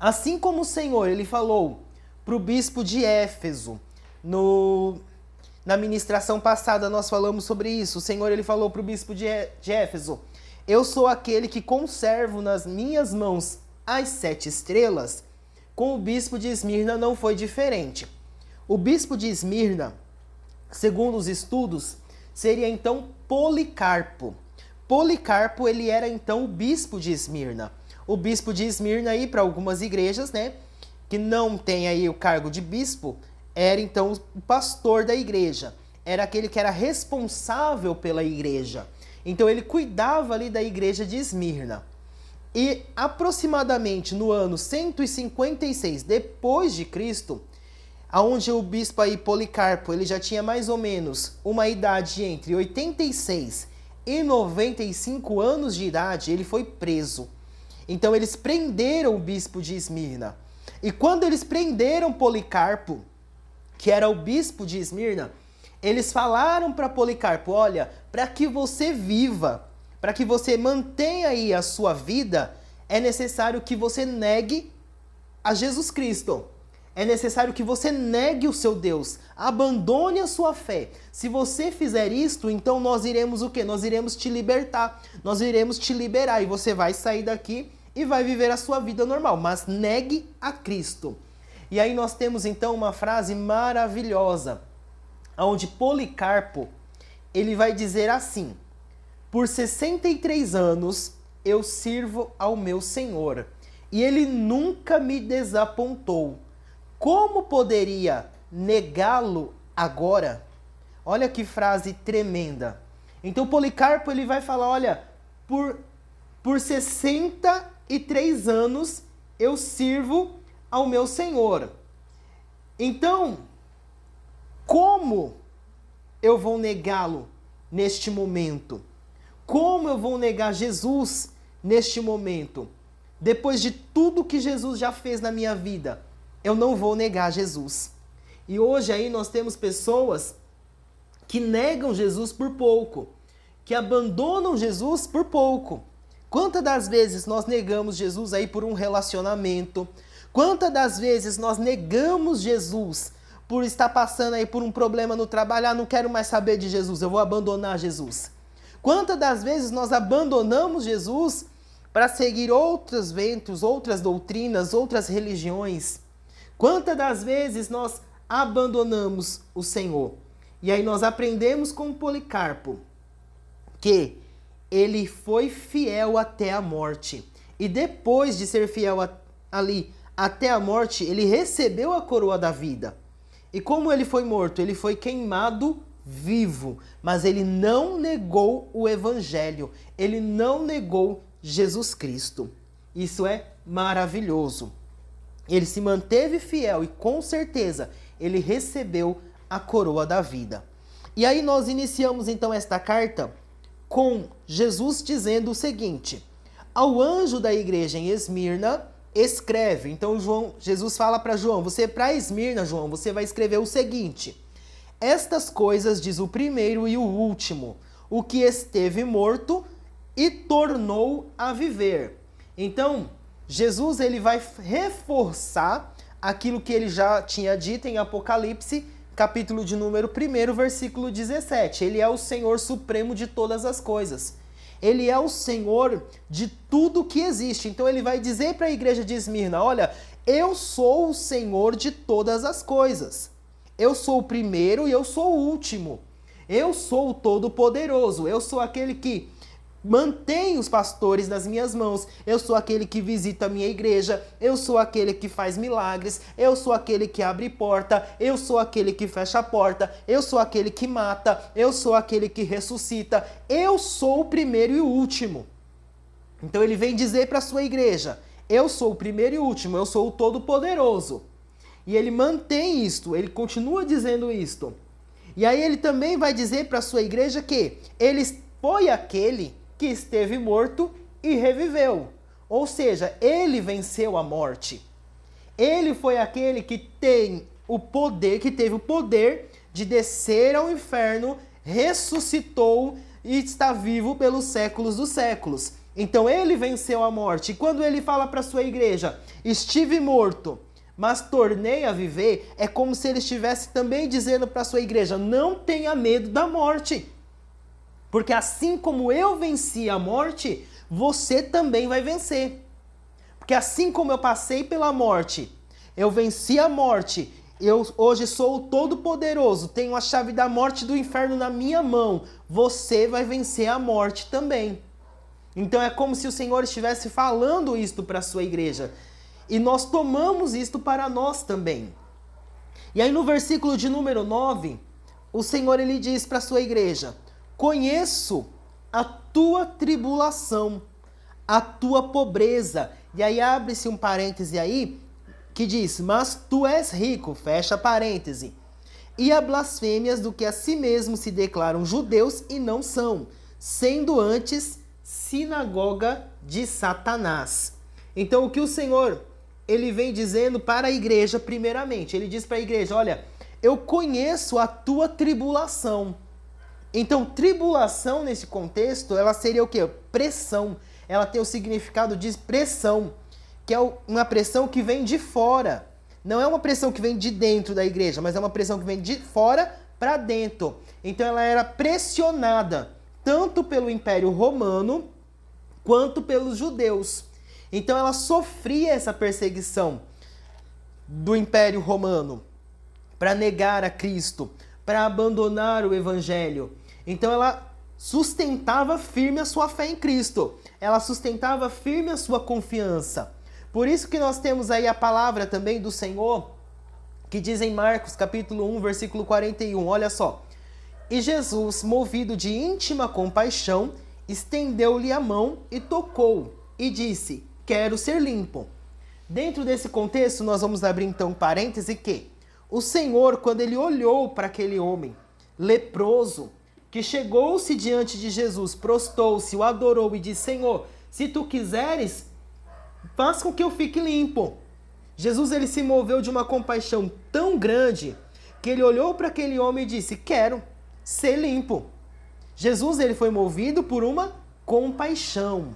Assim como o Senhor ele falou para o bispo de Éfeso, no, na ministração passada nós falamos sobre isso. O Senhor ele falou para o bispo de, de Éfeso: Eu sou aquele que conservo nas minhas mãos as sete estrelas. Com o bispo de Esmirna não foi diferente. O bispo de Esmirna segundo os estudos, seria então Policarpo. Policarpo ele era então o bispo de Esmirna. O bispo de Esmirna aí para algumas igrejas, né, que não tem aí o cargo de bispo, era então o pastor da igreja. Era aquele que era responsável pela igreja. Então ele cuidava ali da igreja de Esmirna. E aproximadamente no ano 156 depois de Cristo, aonde o bispo aí Policarpo, ele já tinha mais ou menos uma idade entre 86 e 95 anos de idade, ele foi preso. Então eles prenderam o bispo de Esmirna. E quando eles prenderam Policarpo, que era o bispo de Esmirna, eles falaram para Policarpo: olha, para que você viva, para que você mantenha aí a sua vida, é necessário que você negue a Jesus Cristo é necessário que você negue o seu Deus, abandone a sua fé. Se você fizer isto, então nós iremos o quê? Nós iremos te libertar, nós iremos te liberar e você vai sair daqui e vai viver a sua vida normal, mas negue a Cristo. E aí nós temos então uma frase maravilhosa, onde Policarpo, ele vai dizer assim: Por 63 anos eu sirvo ao meu Senhor, e ele nunca me desapontou como poderia negá-lo agora? Olha que frase tremenda. Então Policarpo ele vai falar, olha, por por 63 anos eu sirvo ao meu Senhor. Então, como eu vou negá-lo neste momento? Como eu vou negar Jesus neste momento? Depois de tudo que Jesus já fez na minha vida, eu não vou negar Jesus. E hoje aí nós temos pessoas que negam Jesus por pouco, que abandonam Jesus por pouco. Quantas das vezes nós negamos Jesus aí por um relacionamento? Quantas das vezes nós negamos Jesus por estar passando aí por um problema no trabalho? Ah, não quero mais saber de Jesus, eu vou abandonar Jesus. Quantas das vezes nós abandonamos Jesus para seguir outros ventos, outras doutrinas, outras religiões? Quantas das vezes nós abandonamos o Senhor? E aí nós aprendemos com Policarpo que ele foi fiel até a morte. E depois de ser fiel a, ali até a morte, ele recebeu a coroa da vida. E como ele foi morto? Ele foi queimado vivo, mas ele não negou o evangelho, ele não negou Jesus Cristo. Isso é maravilhoso. Ele se manteve fiel e com certeza ele recebeu a coroa da vida. E aí nós iniciamos então esta carta com Jesus dizendo o seguinte: Ao anjo da igreja em Esmirna, escreve. Então João, Jesus fala para João: Você para Esmirna, João, você vai escrever o seguinte: Estas coisas diz o primeiro e o último, o que esteve morto e tornou a viver. Então, Jesus ele vai reforçar aquilo que ele já tinha dito em Apocalipse, capítulo de número 1, versículo 17. Ele é o Senhor supremo de todas as coisas. Ele é o Senhor de tudo que existe. Então ele vai dizer para a igreja de Esmirna: Olha, eu sou o Senhor de todas as coisas. Eu sou o primeiro e eu sou o último. Eu sou o Todo-Poderoso. Eu sou aquele que mantém os pastores nas minhas mãos. Eu sou aquele que visita a minha igreja. Eu sou aquele que faz milagres. Eu sou aquele que abre porta. Eu sou aquele que fecha a porta. Eu sou aquele que mata. Eu sou aquele que ressuscita. Eu sou o primeiro e o último. Então ele vem dizer para a sua igreja: Eu sou o primeiro e o último. Eu sou o Todo-Poderoso. E ele mantém isto. Ele continua dizendo isto. E aí ele também vai dizer para a sua igreja que ele foi aquele que esteve morto e reviveu. Ou seja, ele venceu a morte. Ele foi aquele que tem o poder, que teve o poder de descer ao inferno, ressuscitou e está vivo pelos séculos dos séculos. Então ele venceu a morte. E quando ele fala para sua igreja: "Estive morto, mas tornei a viver", é como se ele estivesse também dizendo para sua igreja: "Não tenha medo da morte". Porque assim como eu venci a morte, você também vai vencer. Porque assim como eu passei pela morte, eu venci a morte, eu hoje sou o Todo-Poderoso, tenho a chave da morte do inferno na minha mão, você vai vencer a morte também. Então é como se o Senhor estivesse falando isto para a sua igreja. E nós tomamos isto para nós também. E aí no versículo de número 9, o Senhor ele diz para a sua igreja: Conheço a tua tribulação, a tua pobreza. E aí abre-se um parêntese aí que diz: Mas tu és rico, fecha parêntese. E a blasfêmias do que a si mesmo se declaram judeus e não são, sendo antes sinagoga de Satanás. Então o que o Senhor ele vem dizendo para a igreja primeiramente, ele diz para a igreja, olha, eu conheço a tua tribulação. Então, tribulação nesse contexto, ela seria o quê? Pressão. Ela tem o significado de pressão, que é uma pressão que vem de fora. Não é uma pressão que vem de dentro da igreja, mas é uma pressão que vem de fora para dentro. Então ela era pressionada tanto pelo Império Romano quanto pelos judeus. Então ela sofria essa perseguição do Império Romano para negar a Cristo, para abandonar o evangelho. Então ela sustentava firme a sua fé em Cristo. Ela sustentava firme a sua confiança. Por isso que nós temos aí a palavra também do Senhor, que diz em Marcos capítulo 1, versículo 41, olha só. E Jesus, movido de íntima compaixão, estendeu-lhe a mão e tocou, e disse: Quero ser limpo. Dentro desse contexto, nós vamos abrir então um parêntese que o Senhor, quando ele olhou para aquele homem leproso, que chegou-se diante de Jesus, prostou-se, o adorou e disse: Senhor, se tu quiseres, faz com que eu fique limpo. Jesus ele se moveu de uma compaixão tão grande que ele olhou para aquele homem e disse: Quero ser limpo. Jesus ele foi movido por uma compaixão.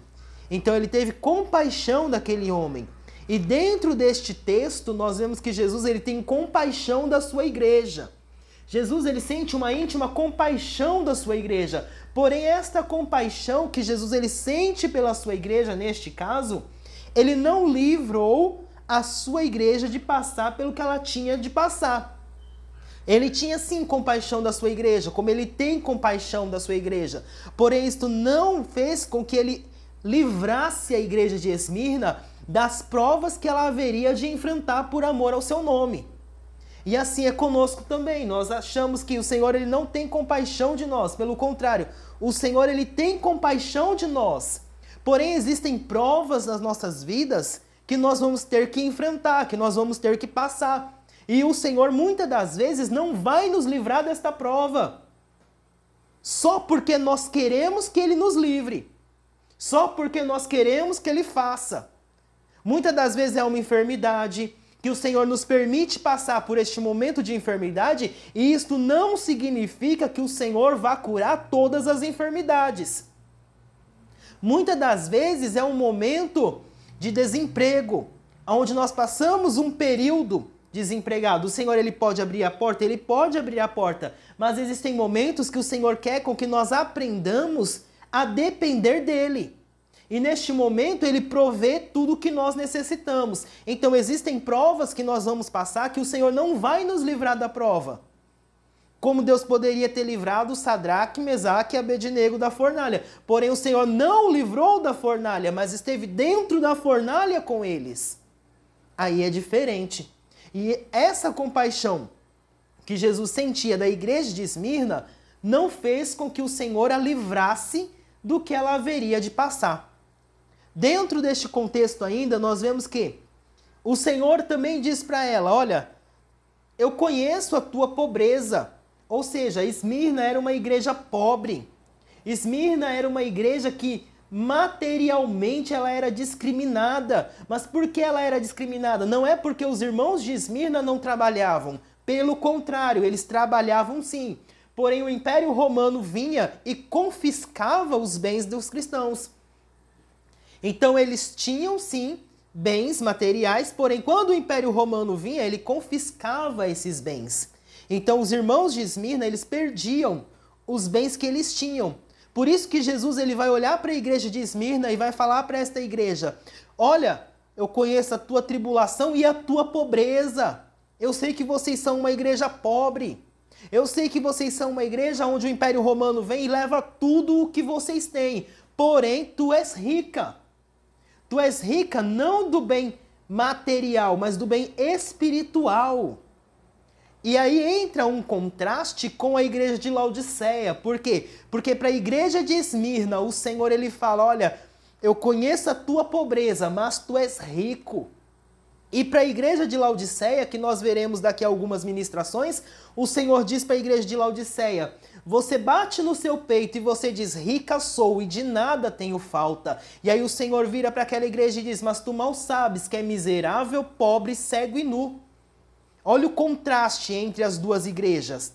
Então ele teve compaixão daquele homem. E dentro deste texto, nós vemos que Jesus ele tem compaixão da sua igreja. Jesus ele sente uma íntima compaixão da sua igreja. Porém, esta compaixão que Jesus ele sente pela sua igreja neste caso, ele não livrou a sua igreja de passar pelo que ela tinha de passar. Ele tinha sim compaixão da sua igreja, como ele tem compaixão da sua igreja. Porém, isto não fez com que ele livrasse a igreja de Esmirna das provas que ela haveria de enfrentar por amor ao seu nome. E assim é conosco também. Nós achamos que o Senhor ele não tem compaixão de nós, pelo contrário, o Senhor ele tem compaixão de nós. Porém existem provas nas nossas vidas que nós vamos ter que enfrentar, que nós vamos ter que passar. E o Senhor muitas das vezes não vai nos livrar desta prova. só porque nós queremos que ele nos livre, só porque nós queremos que ele faça. Muitas das vezes é uma enfermidade, que o Senhor nos permite passar por este momento de enfermidade, e isto não significa que o Senhor vá curar todas as enfermidades. Muitas das vezes é um momento de desemprego, onde nós passamos um período desempregado. O Senhor ele pode abrir a porta, ele pode abrir a porta, mas existem momentos que o Senhor quer com que nós aprendamos a depender dele. E neste momento ele provê tudo o que nós necessitamos. Então existem provas que nós vamos passar que o Senhor não vai nos livrar da prova. Como Deus poderia ter livrado Sadraque, Mesaque e Abednego da fornalha. Porém o Senhor não o livrou da fornalha, mas esteve dentro da fornalha com eles. Aí é diferente. E essa compaixão que Jesus sentia da igreja de Esmirna não fez com que o Senhor a livrasse do que ela haveria de passar. Dentro deste contexto ainda, nós vemos que o Senhor também diz para ela: Olha, eu conheço a tua pobreza. Ou seja, Esmirna era uma igreja pobre. Esmirna era uma igreja que materialmente ela era discriminada. Mas por que ela era discriminada? Não é porque os irmãos de Esmirna não trabalhavam. Pelo contrário, eles trabalhavam sim. Porém, o Império Romano vinha e confiscava os bens dos cristãos. Então eles tinham sim bens materiais, porém quando o Império Romano vinha, ele confiscava esses bens. Então os irmãos de Esmirna, eles perdiam os bens que eles tinham. Por isso que Jesus ele vai olhar para a igreja de Esmirna e vai falar para esta igreja: "Olha, eu conheço a tua tribulação e a tua pobreza. Eu sei que vocês são uma igreja pobre. Eu sei que vocês são uma igreja onde o Império Romano vem e leva tudo o que vocês têm. Porém, tu és rica. Tu és rica não do bem material, mas do bem espiritual. E aí entra um contraste com a igreja de Laodiceia. Por quê? Porque para a igreja de Esmirna, o Senhor ele fala: "Olha, eu conheço a tua pobreza, mas tu és rico". E para a igreja de Laodiceia, que nós veremos daqui a algumas ministrações, o Senhor diz para a igreja de Laodiceia: você bate no seu peito e você diz: Rica sou e de nada tenho falta. E aí o Senhor vira para aquela igreja e diz: Mas tu mal sabes que é miserável, pobre, cego e nu. Olha o contraste entre as duas igrejas.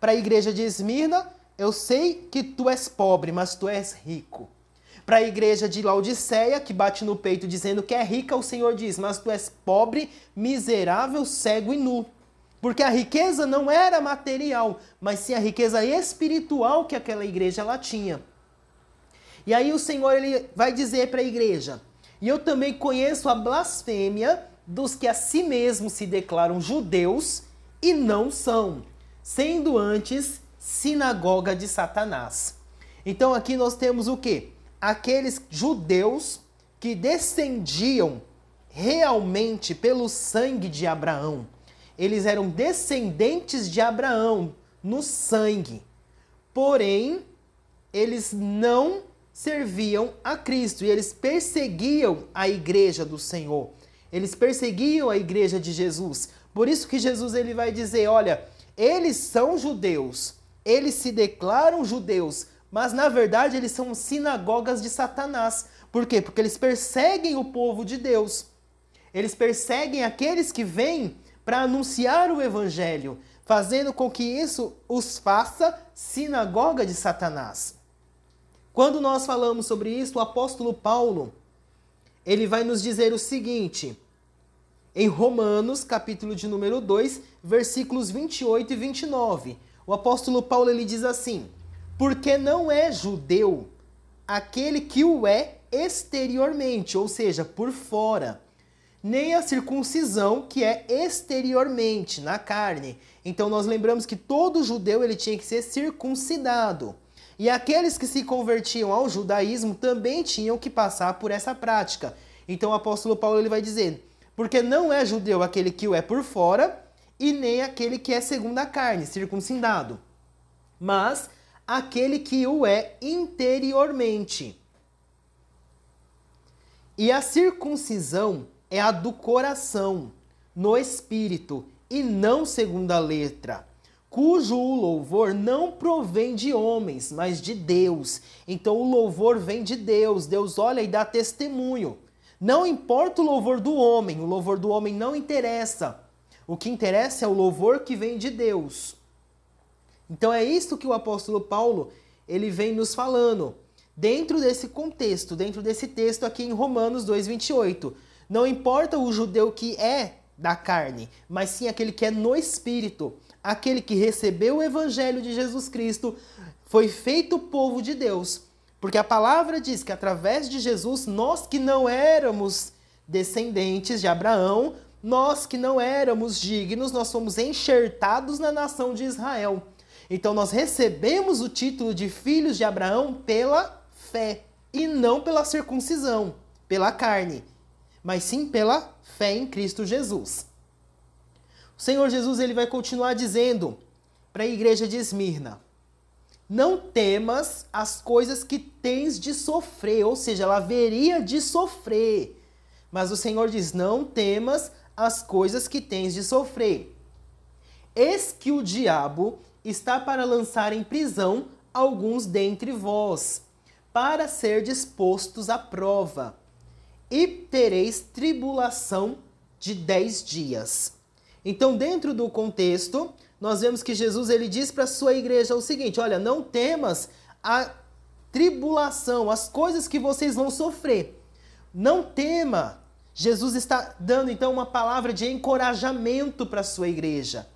Para a igreja de Esmirna, eu sei que tu és pobre, mas tu és rico. Para a igreja de Laodiceia, que bate no peito dizendo que é rica, o Senhor diz: Mas tu és pobre, miserável, cego e nu. Porque a riqueza não era material, mas sim a riqueza espiritual que aquela igreja ela tinha. E aí o Senhor ele vai dizer para a igreja: "E eu também conheço a blasfêmia dos que a si mesmos se declaram judeus e não são, sendo antes sinagoga de Satanás." Então aqui nós temos o que? Aqueles judeus que descendiam realmente pelo sangue de Abraão eles eram descendentes de Abraão no sangue. Porém, eles não serviam a Cristo e eles perseguiam a igreja do Senhor. Eles perseguiam a igreja de Jesus. Por isso que Jesus ele vai dizer, olha, eles são judeus, eles se declaram judeus, mas na verdade eles são sinagogas de Satanás. Por quê? Porque eles perseguem o povo de Deus. Eles perseguem aqueles que vêm para anunciar o evangelho, fazendo com que isso os faça sinagoga de Satanás. Quando nós falamos sobre isso, o apóstolo Paulo, ele vai nos dizer o seguinte, em Romanos, capítulo de número 2, versículos 28 e 29. O apóstolo Paulo ele diz assim: "Porque não é judeu aquele que o é exteriormente, ou seja, por fora, nem a circuncisão, que é exteriormente, na carne. Então nós lembramos que todo judeu ele tinha que ser circuncidado. E aqueles que se convertiam ao judaísmo também tinham que passar por essa prática. Então o apóstolo Paulo ele vai dizer: porque não é judeu aquele que o é por fora, e nem aquele que é segundo a carne, circuncidado, mas aquele que o é interiormente. E a circuncisão é a do coração, no espírito, e não segundo a letra. cujo louvor não provém de homens, mas de Deus. Então o louvor vem de Deus. Deus olha e dá testemunho. Não importa o louvor do homem, o louvor do homem não interessa. O que interessa é o louvor que vem de Deus. Então é isso que o apóstolo Paulo ele vem nos falando. Dentro desse contexto, dentro desse texto aqui em Romanos 2:28, não importa o judeu que é da carne, mas sim aquele que é no espírito, aquele que recebeu o evangelho de Jesus Cristo, foi feito povo de Deus. Porque a palavra diz que através de Jesus, nós que não éramos descendentes de Abraão, nós que não éramos dignos, nós fomos enxertados na nação de Israel. Então nós recebemos o título de filhos de Abraão pela fé e não pela circuncisão, pela carne, mas sim pela fé em Cristo Jesus. O Senhor Jesus ele vai continuar dizendo para a igreja de Esmirna: Não temas as coisas que tens de sofrer, ou seja, ela haveria de sofrer. Mas o Senhor diz: Não temas as coisas que tens de sofrer. Eis que o diabo está para lançar em prisão alguns dentre vós, para ser dispostos à prova, e tereis tribulação de dez dias. Então, dentro do contexto, nós vemos que Jesus ele diz para a sua igreja o seguinte: olha, não temas a tribulação, as coisas que vocês vão sofrer. Não tema. Jesus está dando então uma palavra de encorajamento para a sua igreja.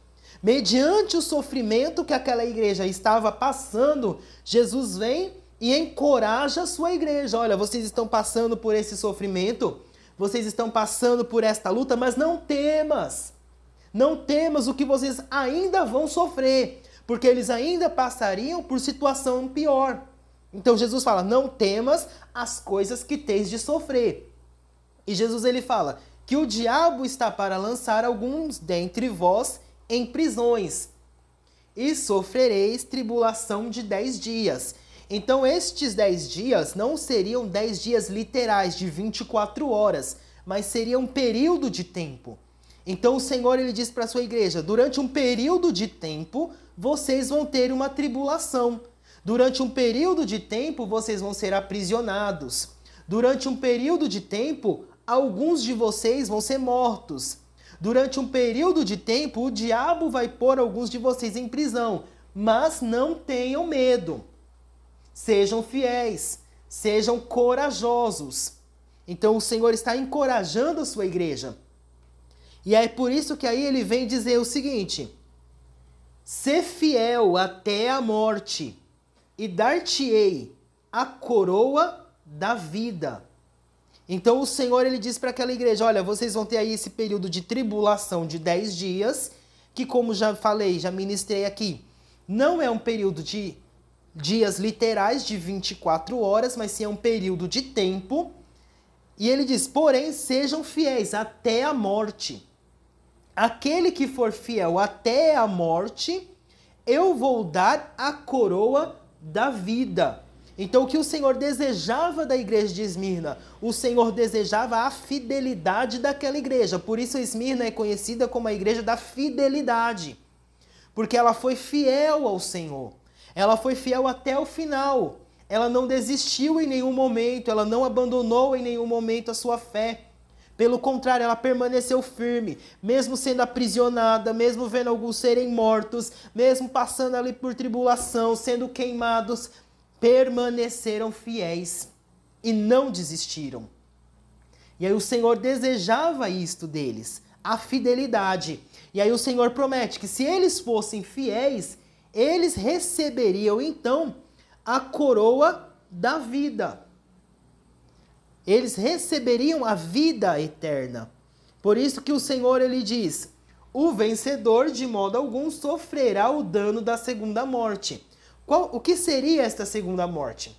Mediante o sofrimento que aquela igreja estava passando, Jesus vem e encoraja a sua igreja. Olha, vocês estão passando por esse sofrimento, vocês estão passando por esta luta, mas não temas. Não temas o que vocês ainda vão sofrer, porque eles ainda passariam por situação pior. Então Jesus fala: "Não temas as coisas que tens de sofrer". E Jesus ele fala que o diabo está para lançar alguns dentre vós em prisões, e sofrereis tribulação de dez dias. Então, estes dez dias não seriam dez dias literais de 24 horas, mas seria um período de tempo. Então, o Senhor ele diz para a sua igreja: durante um período de tempo, vocês vão ter uma tribulação. Durante um período de tempo, vocês vão ser aprisionados. Durante um período de tempo, alguns de vocês vão ser mortos. Durante um período de tempo, o diabo vai pôr alguns de vocês em prisão, mas não tenham medo. Sejam fiéis, sejam corajosos. Então o Senhor está encorajando a sua igreja. E é por isso que aí ele vem dizer o seguinte: Ser fiel até a morte, e dar-te-ei a coroa da vida. Então o Senhor ele diz para aquela igreja: olha, vocês vão ter aí esse período de tribulação de 10 dias, que, como já falei, já ministrei aqui, não é um período de dias literais de 24 horas, mas sim é um período de tempo. E ele diz: porém, sejam fiéis até a morte. Aquele que for fiel até a morte, eu vou dar a coroa da vida. Então, o que o Senhor desejava da igreja de Esmirna? O Senhor desejava a fidelidade daquela igreja. Por isso, Esmirna é conhecida como a igreja da fidelidade. Porque ela foi fiel ao Senhor. Ela foi fiel até o final. Ela não desistiu em nenhum momento. Ela não abandonou em nenhum momento a sua fé. Pelo contrário, ela permaneceu firme, mesmo sendo aprisionada, mesmo vendo alguns serem mortos, mesmo passando ali por tribulação, sendo queimados, permaneceram fiéis e não desistiram. E aí o Senhor desejava isto deles, a fidelidade. E aí o Senhor promete que se eles fossem fiéis, eles receberiam então a coroa da vida. Eles receberiam a vida eterna. Por isso que o Senhor ele diz: "O vencedor de modo algum sofrerá o dano da segunda morte". Qual, o que seria esta segunda morte?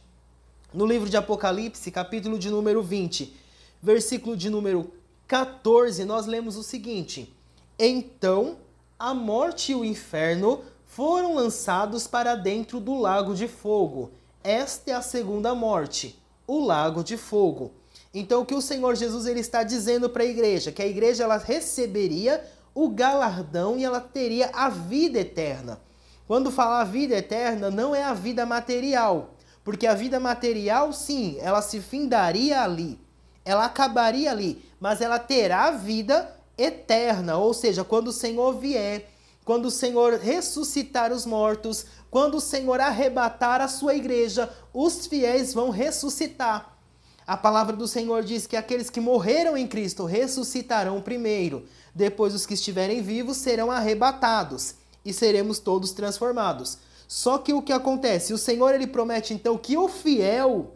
No livro de Apocalipse, capítulo de número 20, versículo de número 14, nós lemos o seguinte: Então a morte e o inferno foram lançados para dentro do lago de fogo. Esta é a segunda morte, o lago de fogo. Então o que o Senhor Jesus ele está dizendo para a igreja, que a igreja ela receberia o galardão e ela teria a vida eterna. Quando fala vida eterna, não é a vida material, porque a vida material, sim, ela se findaria ali, ela acabaria ali, mas ela terá vida eterna, ou seja, quando o Senhor vier, quando o Senhor ressuscitar os mortos, quando o Senhor arrebatar a sua igreja, os fiéis vão ressuscitar. A palavra do Senhor diz que aqueles que morreram em Cristo ressuscitarão primeiro, depois os que estiverem vivos serão arrebatados e seremos todos transformados. Só que o que acontece? O Senhor ele promete então que o fiel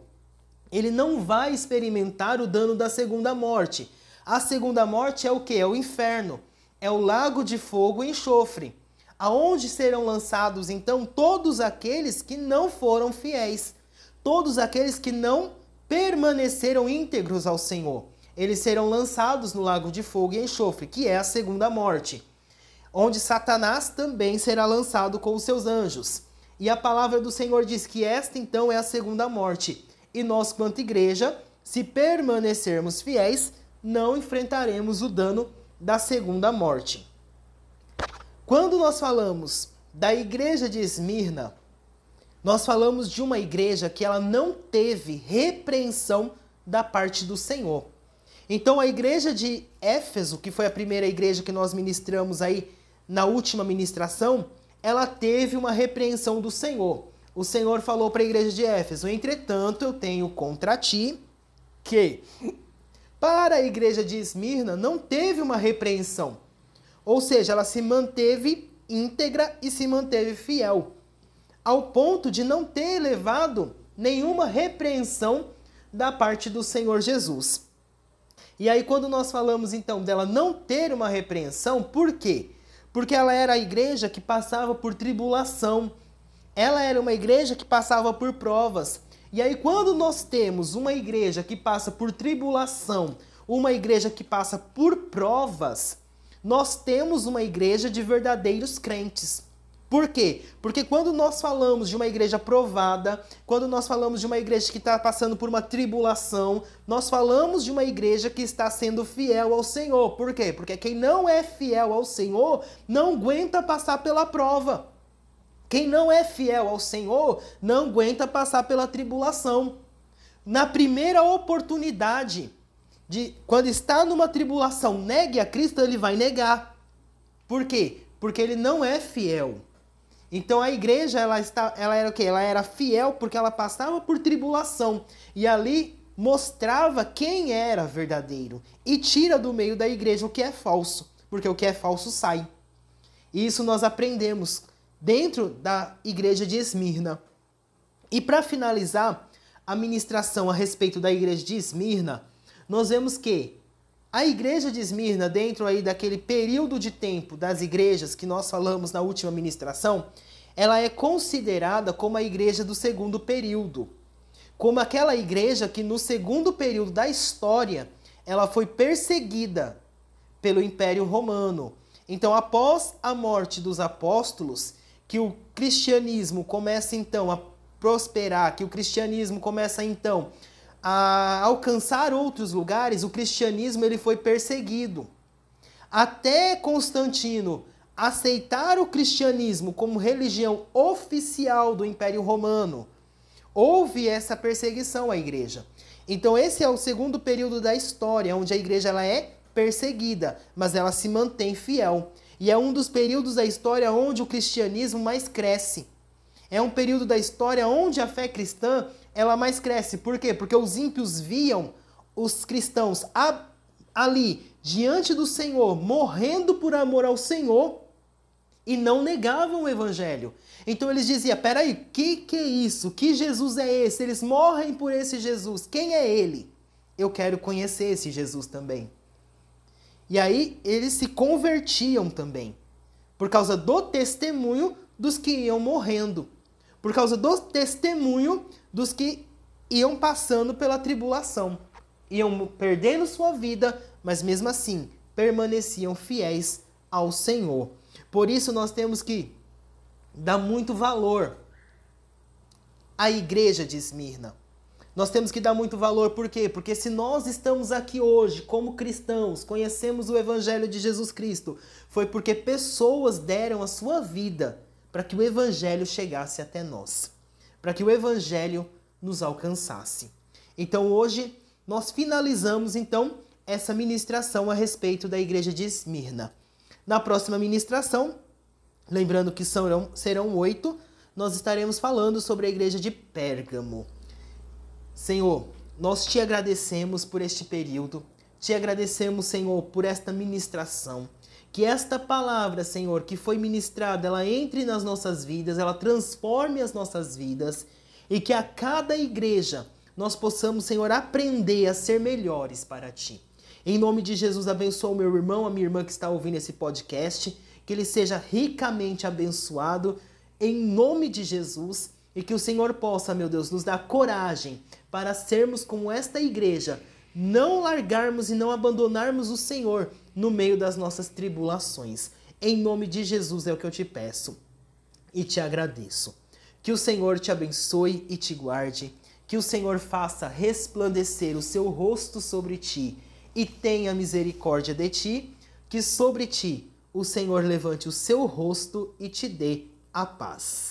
ele não vai experimentar o dano da segunda morte. A segunda morte é o que? É o inferno. É o lago de fogo e enxofre. Aonde serão lançados então todos aqueles que não foram fiéis, todos aqueles que não permaneceram íntegros ao Senhor. Eles serão lançados no lago de fogo e enxofre, que é a segunda morte, onde Satanás também será lançado com os seus anjos. E a palavra do Senhor diz que esta então é a segunda morte. E nós, quanto igreja, se permanecermos fiéis, não enfrentaremos o dano da segunda morte. Quando nós falamos da igreja de Esmirna, nós falamos de uma igreja que ela não teve repreensão da parte do Senhor. Então a igreja de Éfeso, que foi a primeira igreja que nós ministramos aí na última ministração, ela teve uma repreensão do Senhor. O Senhor falou para a igreja de Éfeso: "Entretanto, eu tenho contra ti que para a igreja de Esmirna não teve uma repreensão. Ou seja, ela se manteve íntegra e se manteve fiel, ao ponto de não ter levado nenhuma repreensão da parte do Senhor Jesus. E aí, quando nós falamos então dela não ter uma repreensão, por quê? Porque ela era a igreja que passava por tribulação, ela era uma igreja que passava por provas. E aí, quando nós temos uma igreja que passa por tribulação, uma igreja que passa por provas, nós temos uma igreja de verdadeiros crentes. Por quê? Porque quando nós falamos de uma igreja provada, quando nós falamos de uma igreja que está passando por uma tribulação, nós falamos de uma igreja que está sendo fiel ao Senhor. Por quê? Porque quem não é fiel ao Senhor não aguenta passar pela prova. Quem não é fiel ao Senhor não aguenta passar pela tribulação. Na primeira oportunidade de quando está numa tribulação, negue a Cristo, ele vai negar. Por quê? Porque ele não é fiel. Então a igreja ela está, ela era o quê? Ela era fiel porque ela passava por tribulação e ali mostrava quem era verdadeiro e tira do meio da igreja o que é falso, porque o que é falso sai. E isso nós aprendemos dentro da igreja de Esmirna. E para finalizar a ministração a respeito da igreja de Esmirna, nós vemos que a igreja de Esmirna, dentro aí daquele período de tempo das igrejas que nós falamos na última ministração, ela é considerada como a igreja do segundo período. Como aquela igreja que no segundo período da história, ela foi perseguida pelo Império Romano. Então, após a morte dos apóstolos, que o cristianismo começa então a prosperar, que o cristianismo começa então a alcançar outros lugares, o cristianismo ele foi perseguido. Até Constantino aceitar o cristianismo como religião oficial do Império Romano, houve essa perseguição à igreja. Então esse é o segundo período da história onde a igreja ela é perseguida, mas ela se mantém fiel. E é um dos períodos da história onde o cristianismo mais cresce. É um período da história onde a fé cristã ela mais cresce. Por quê? Porque os ímpios viam os cristãos ali diante do Senhor, morrendo por amor ao Senhor e não negavam o evangelho. Então eles diziam: peraí, que que é isso? Que Jesus é esse? Eles morrem por esse Jesus. Quem é ele? Eu quero conhecer esse Jesus também. E aí eles se convertiam também, por causa do testemunho dos que iam morrendo, por causa do testemunho dos que iam passando pela tribulação, iam perdendo sua vida, mas mesmo assim permaneciam fiéis ao Senhor. Por isso nós temos que dar muito valor à igreja de Esmirna. Nós temos que dar muito valor, por quê? Porque se nós estamos aqui hoje como cristãos, conhecemos o Evangelho de Jesus Cristo, foi porque pessoas deram a sua vida para que o Evangelho chegasse até nós, para que o Evangelho nos alcançasse. Então hoje nós finalizamos então essa ministração a respeito da igreja de Esmirna. Na próxima ministração, lembrando que serão, serão oito, nós estaremos falando sobre a igreja de Pérgamo. Senhor, nós te agradecemos por este período, te agradecemos, Senhor, por esta ministração. Que esta palavra, Senhor, que foi ministrada, ela entre nas nossas vidas, ela transforme as nossas vidas e que a cada igreja nós possamos, Senhor, aprender a ser melhores para ti. Em nome de Jesus, abençoa o meu irmão, a minha irmã que está ouvindo esse podcast, que ele seja ricamente abençoado, em nome de Jesus, e que o Senhor possa, meu Deus, nos dar coragem para sermos como esta igreja, não largarmos e não abandonarmos o Senhor no meio das nossas tribulações. Em nome de Jesus é o que eu te peço e te agradeço. Que o Senhor te abençoe e te guarde, que o Senhor faça resplandecer o seu rosto sobre ti e tenha misericórdia de ti, que sobre ti o Senhor levante o seu rosto e te dê a paz.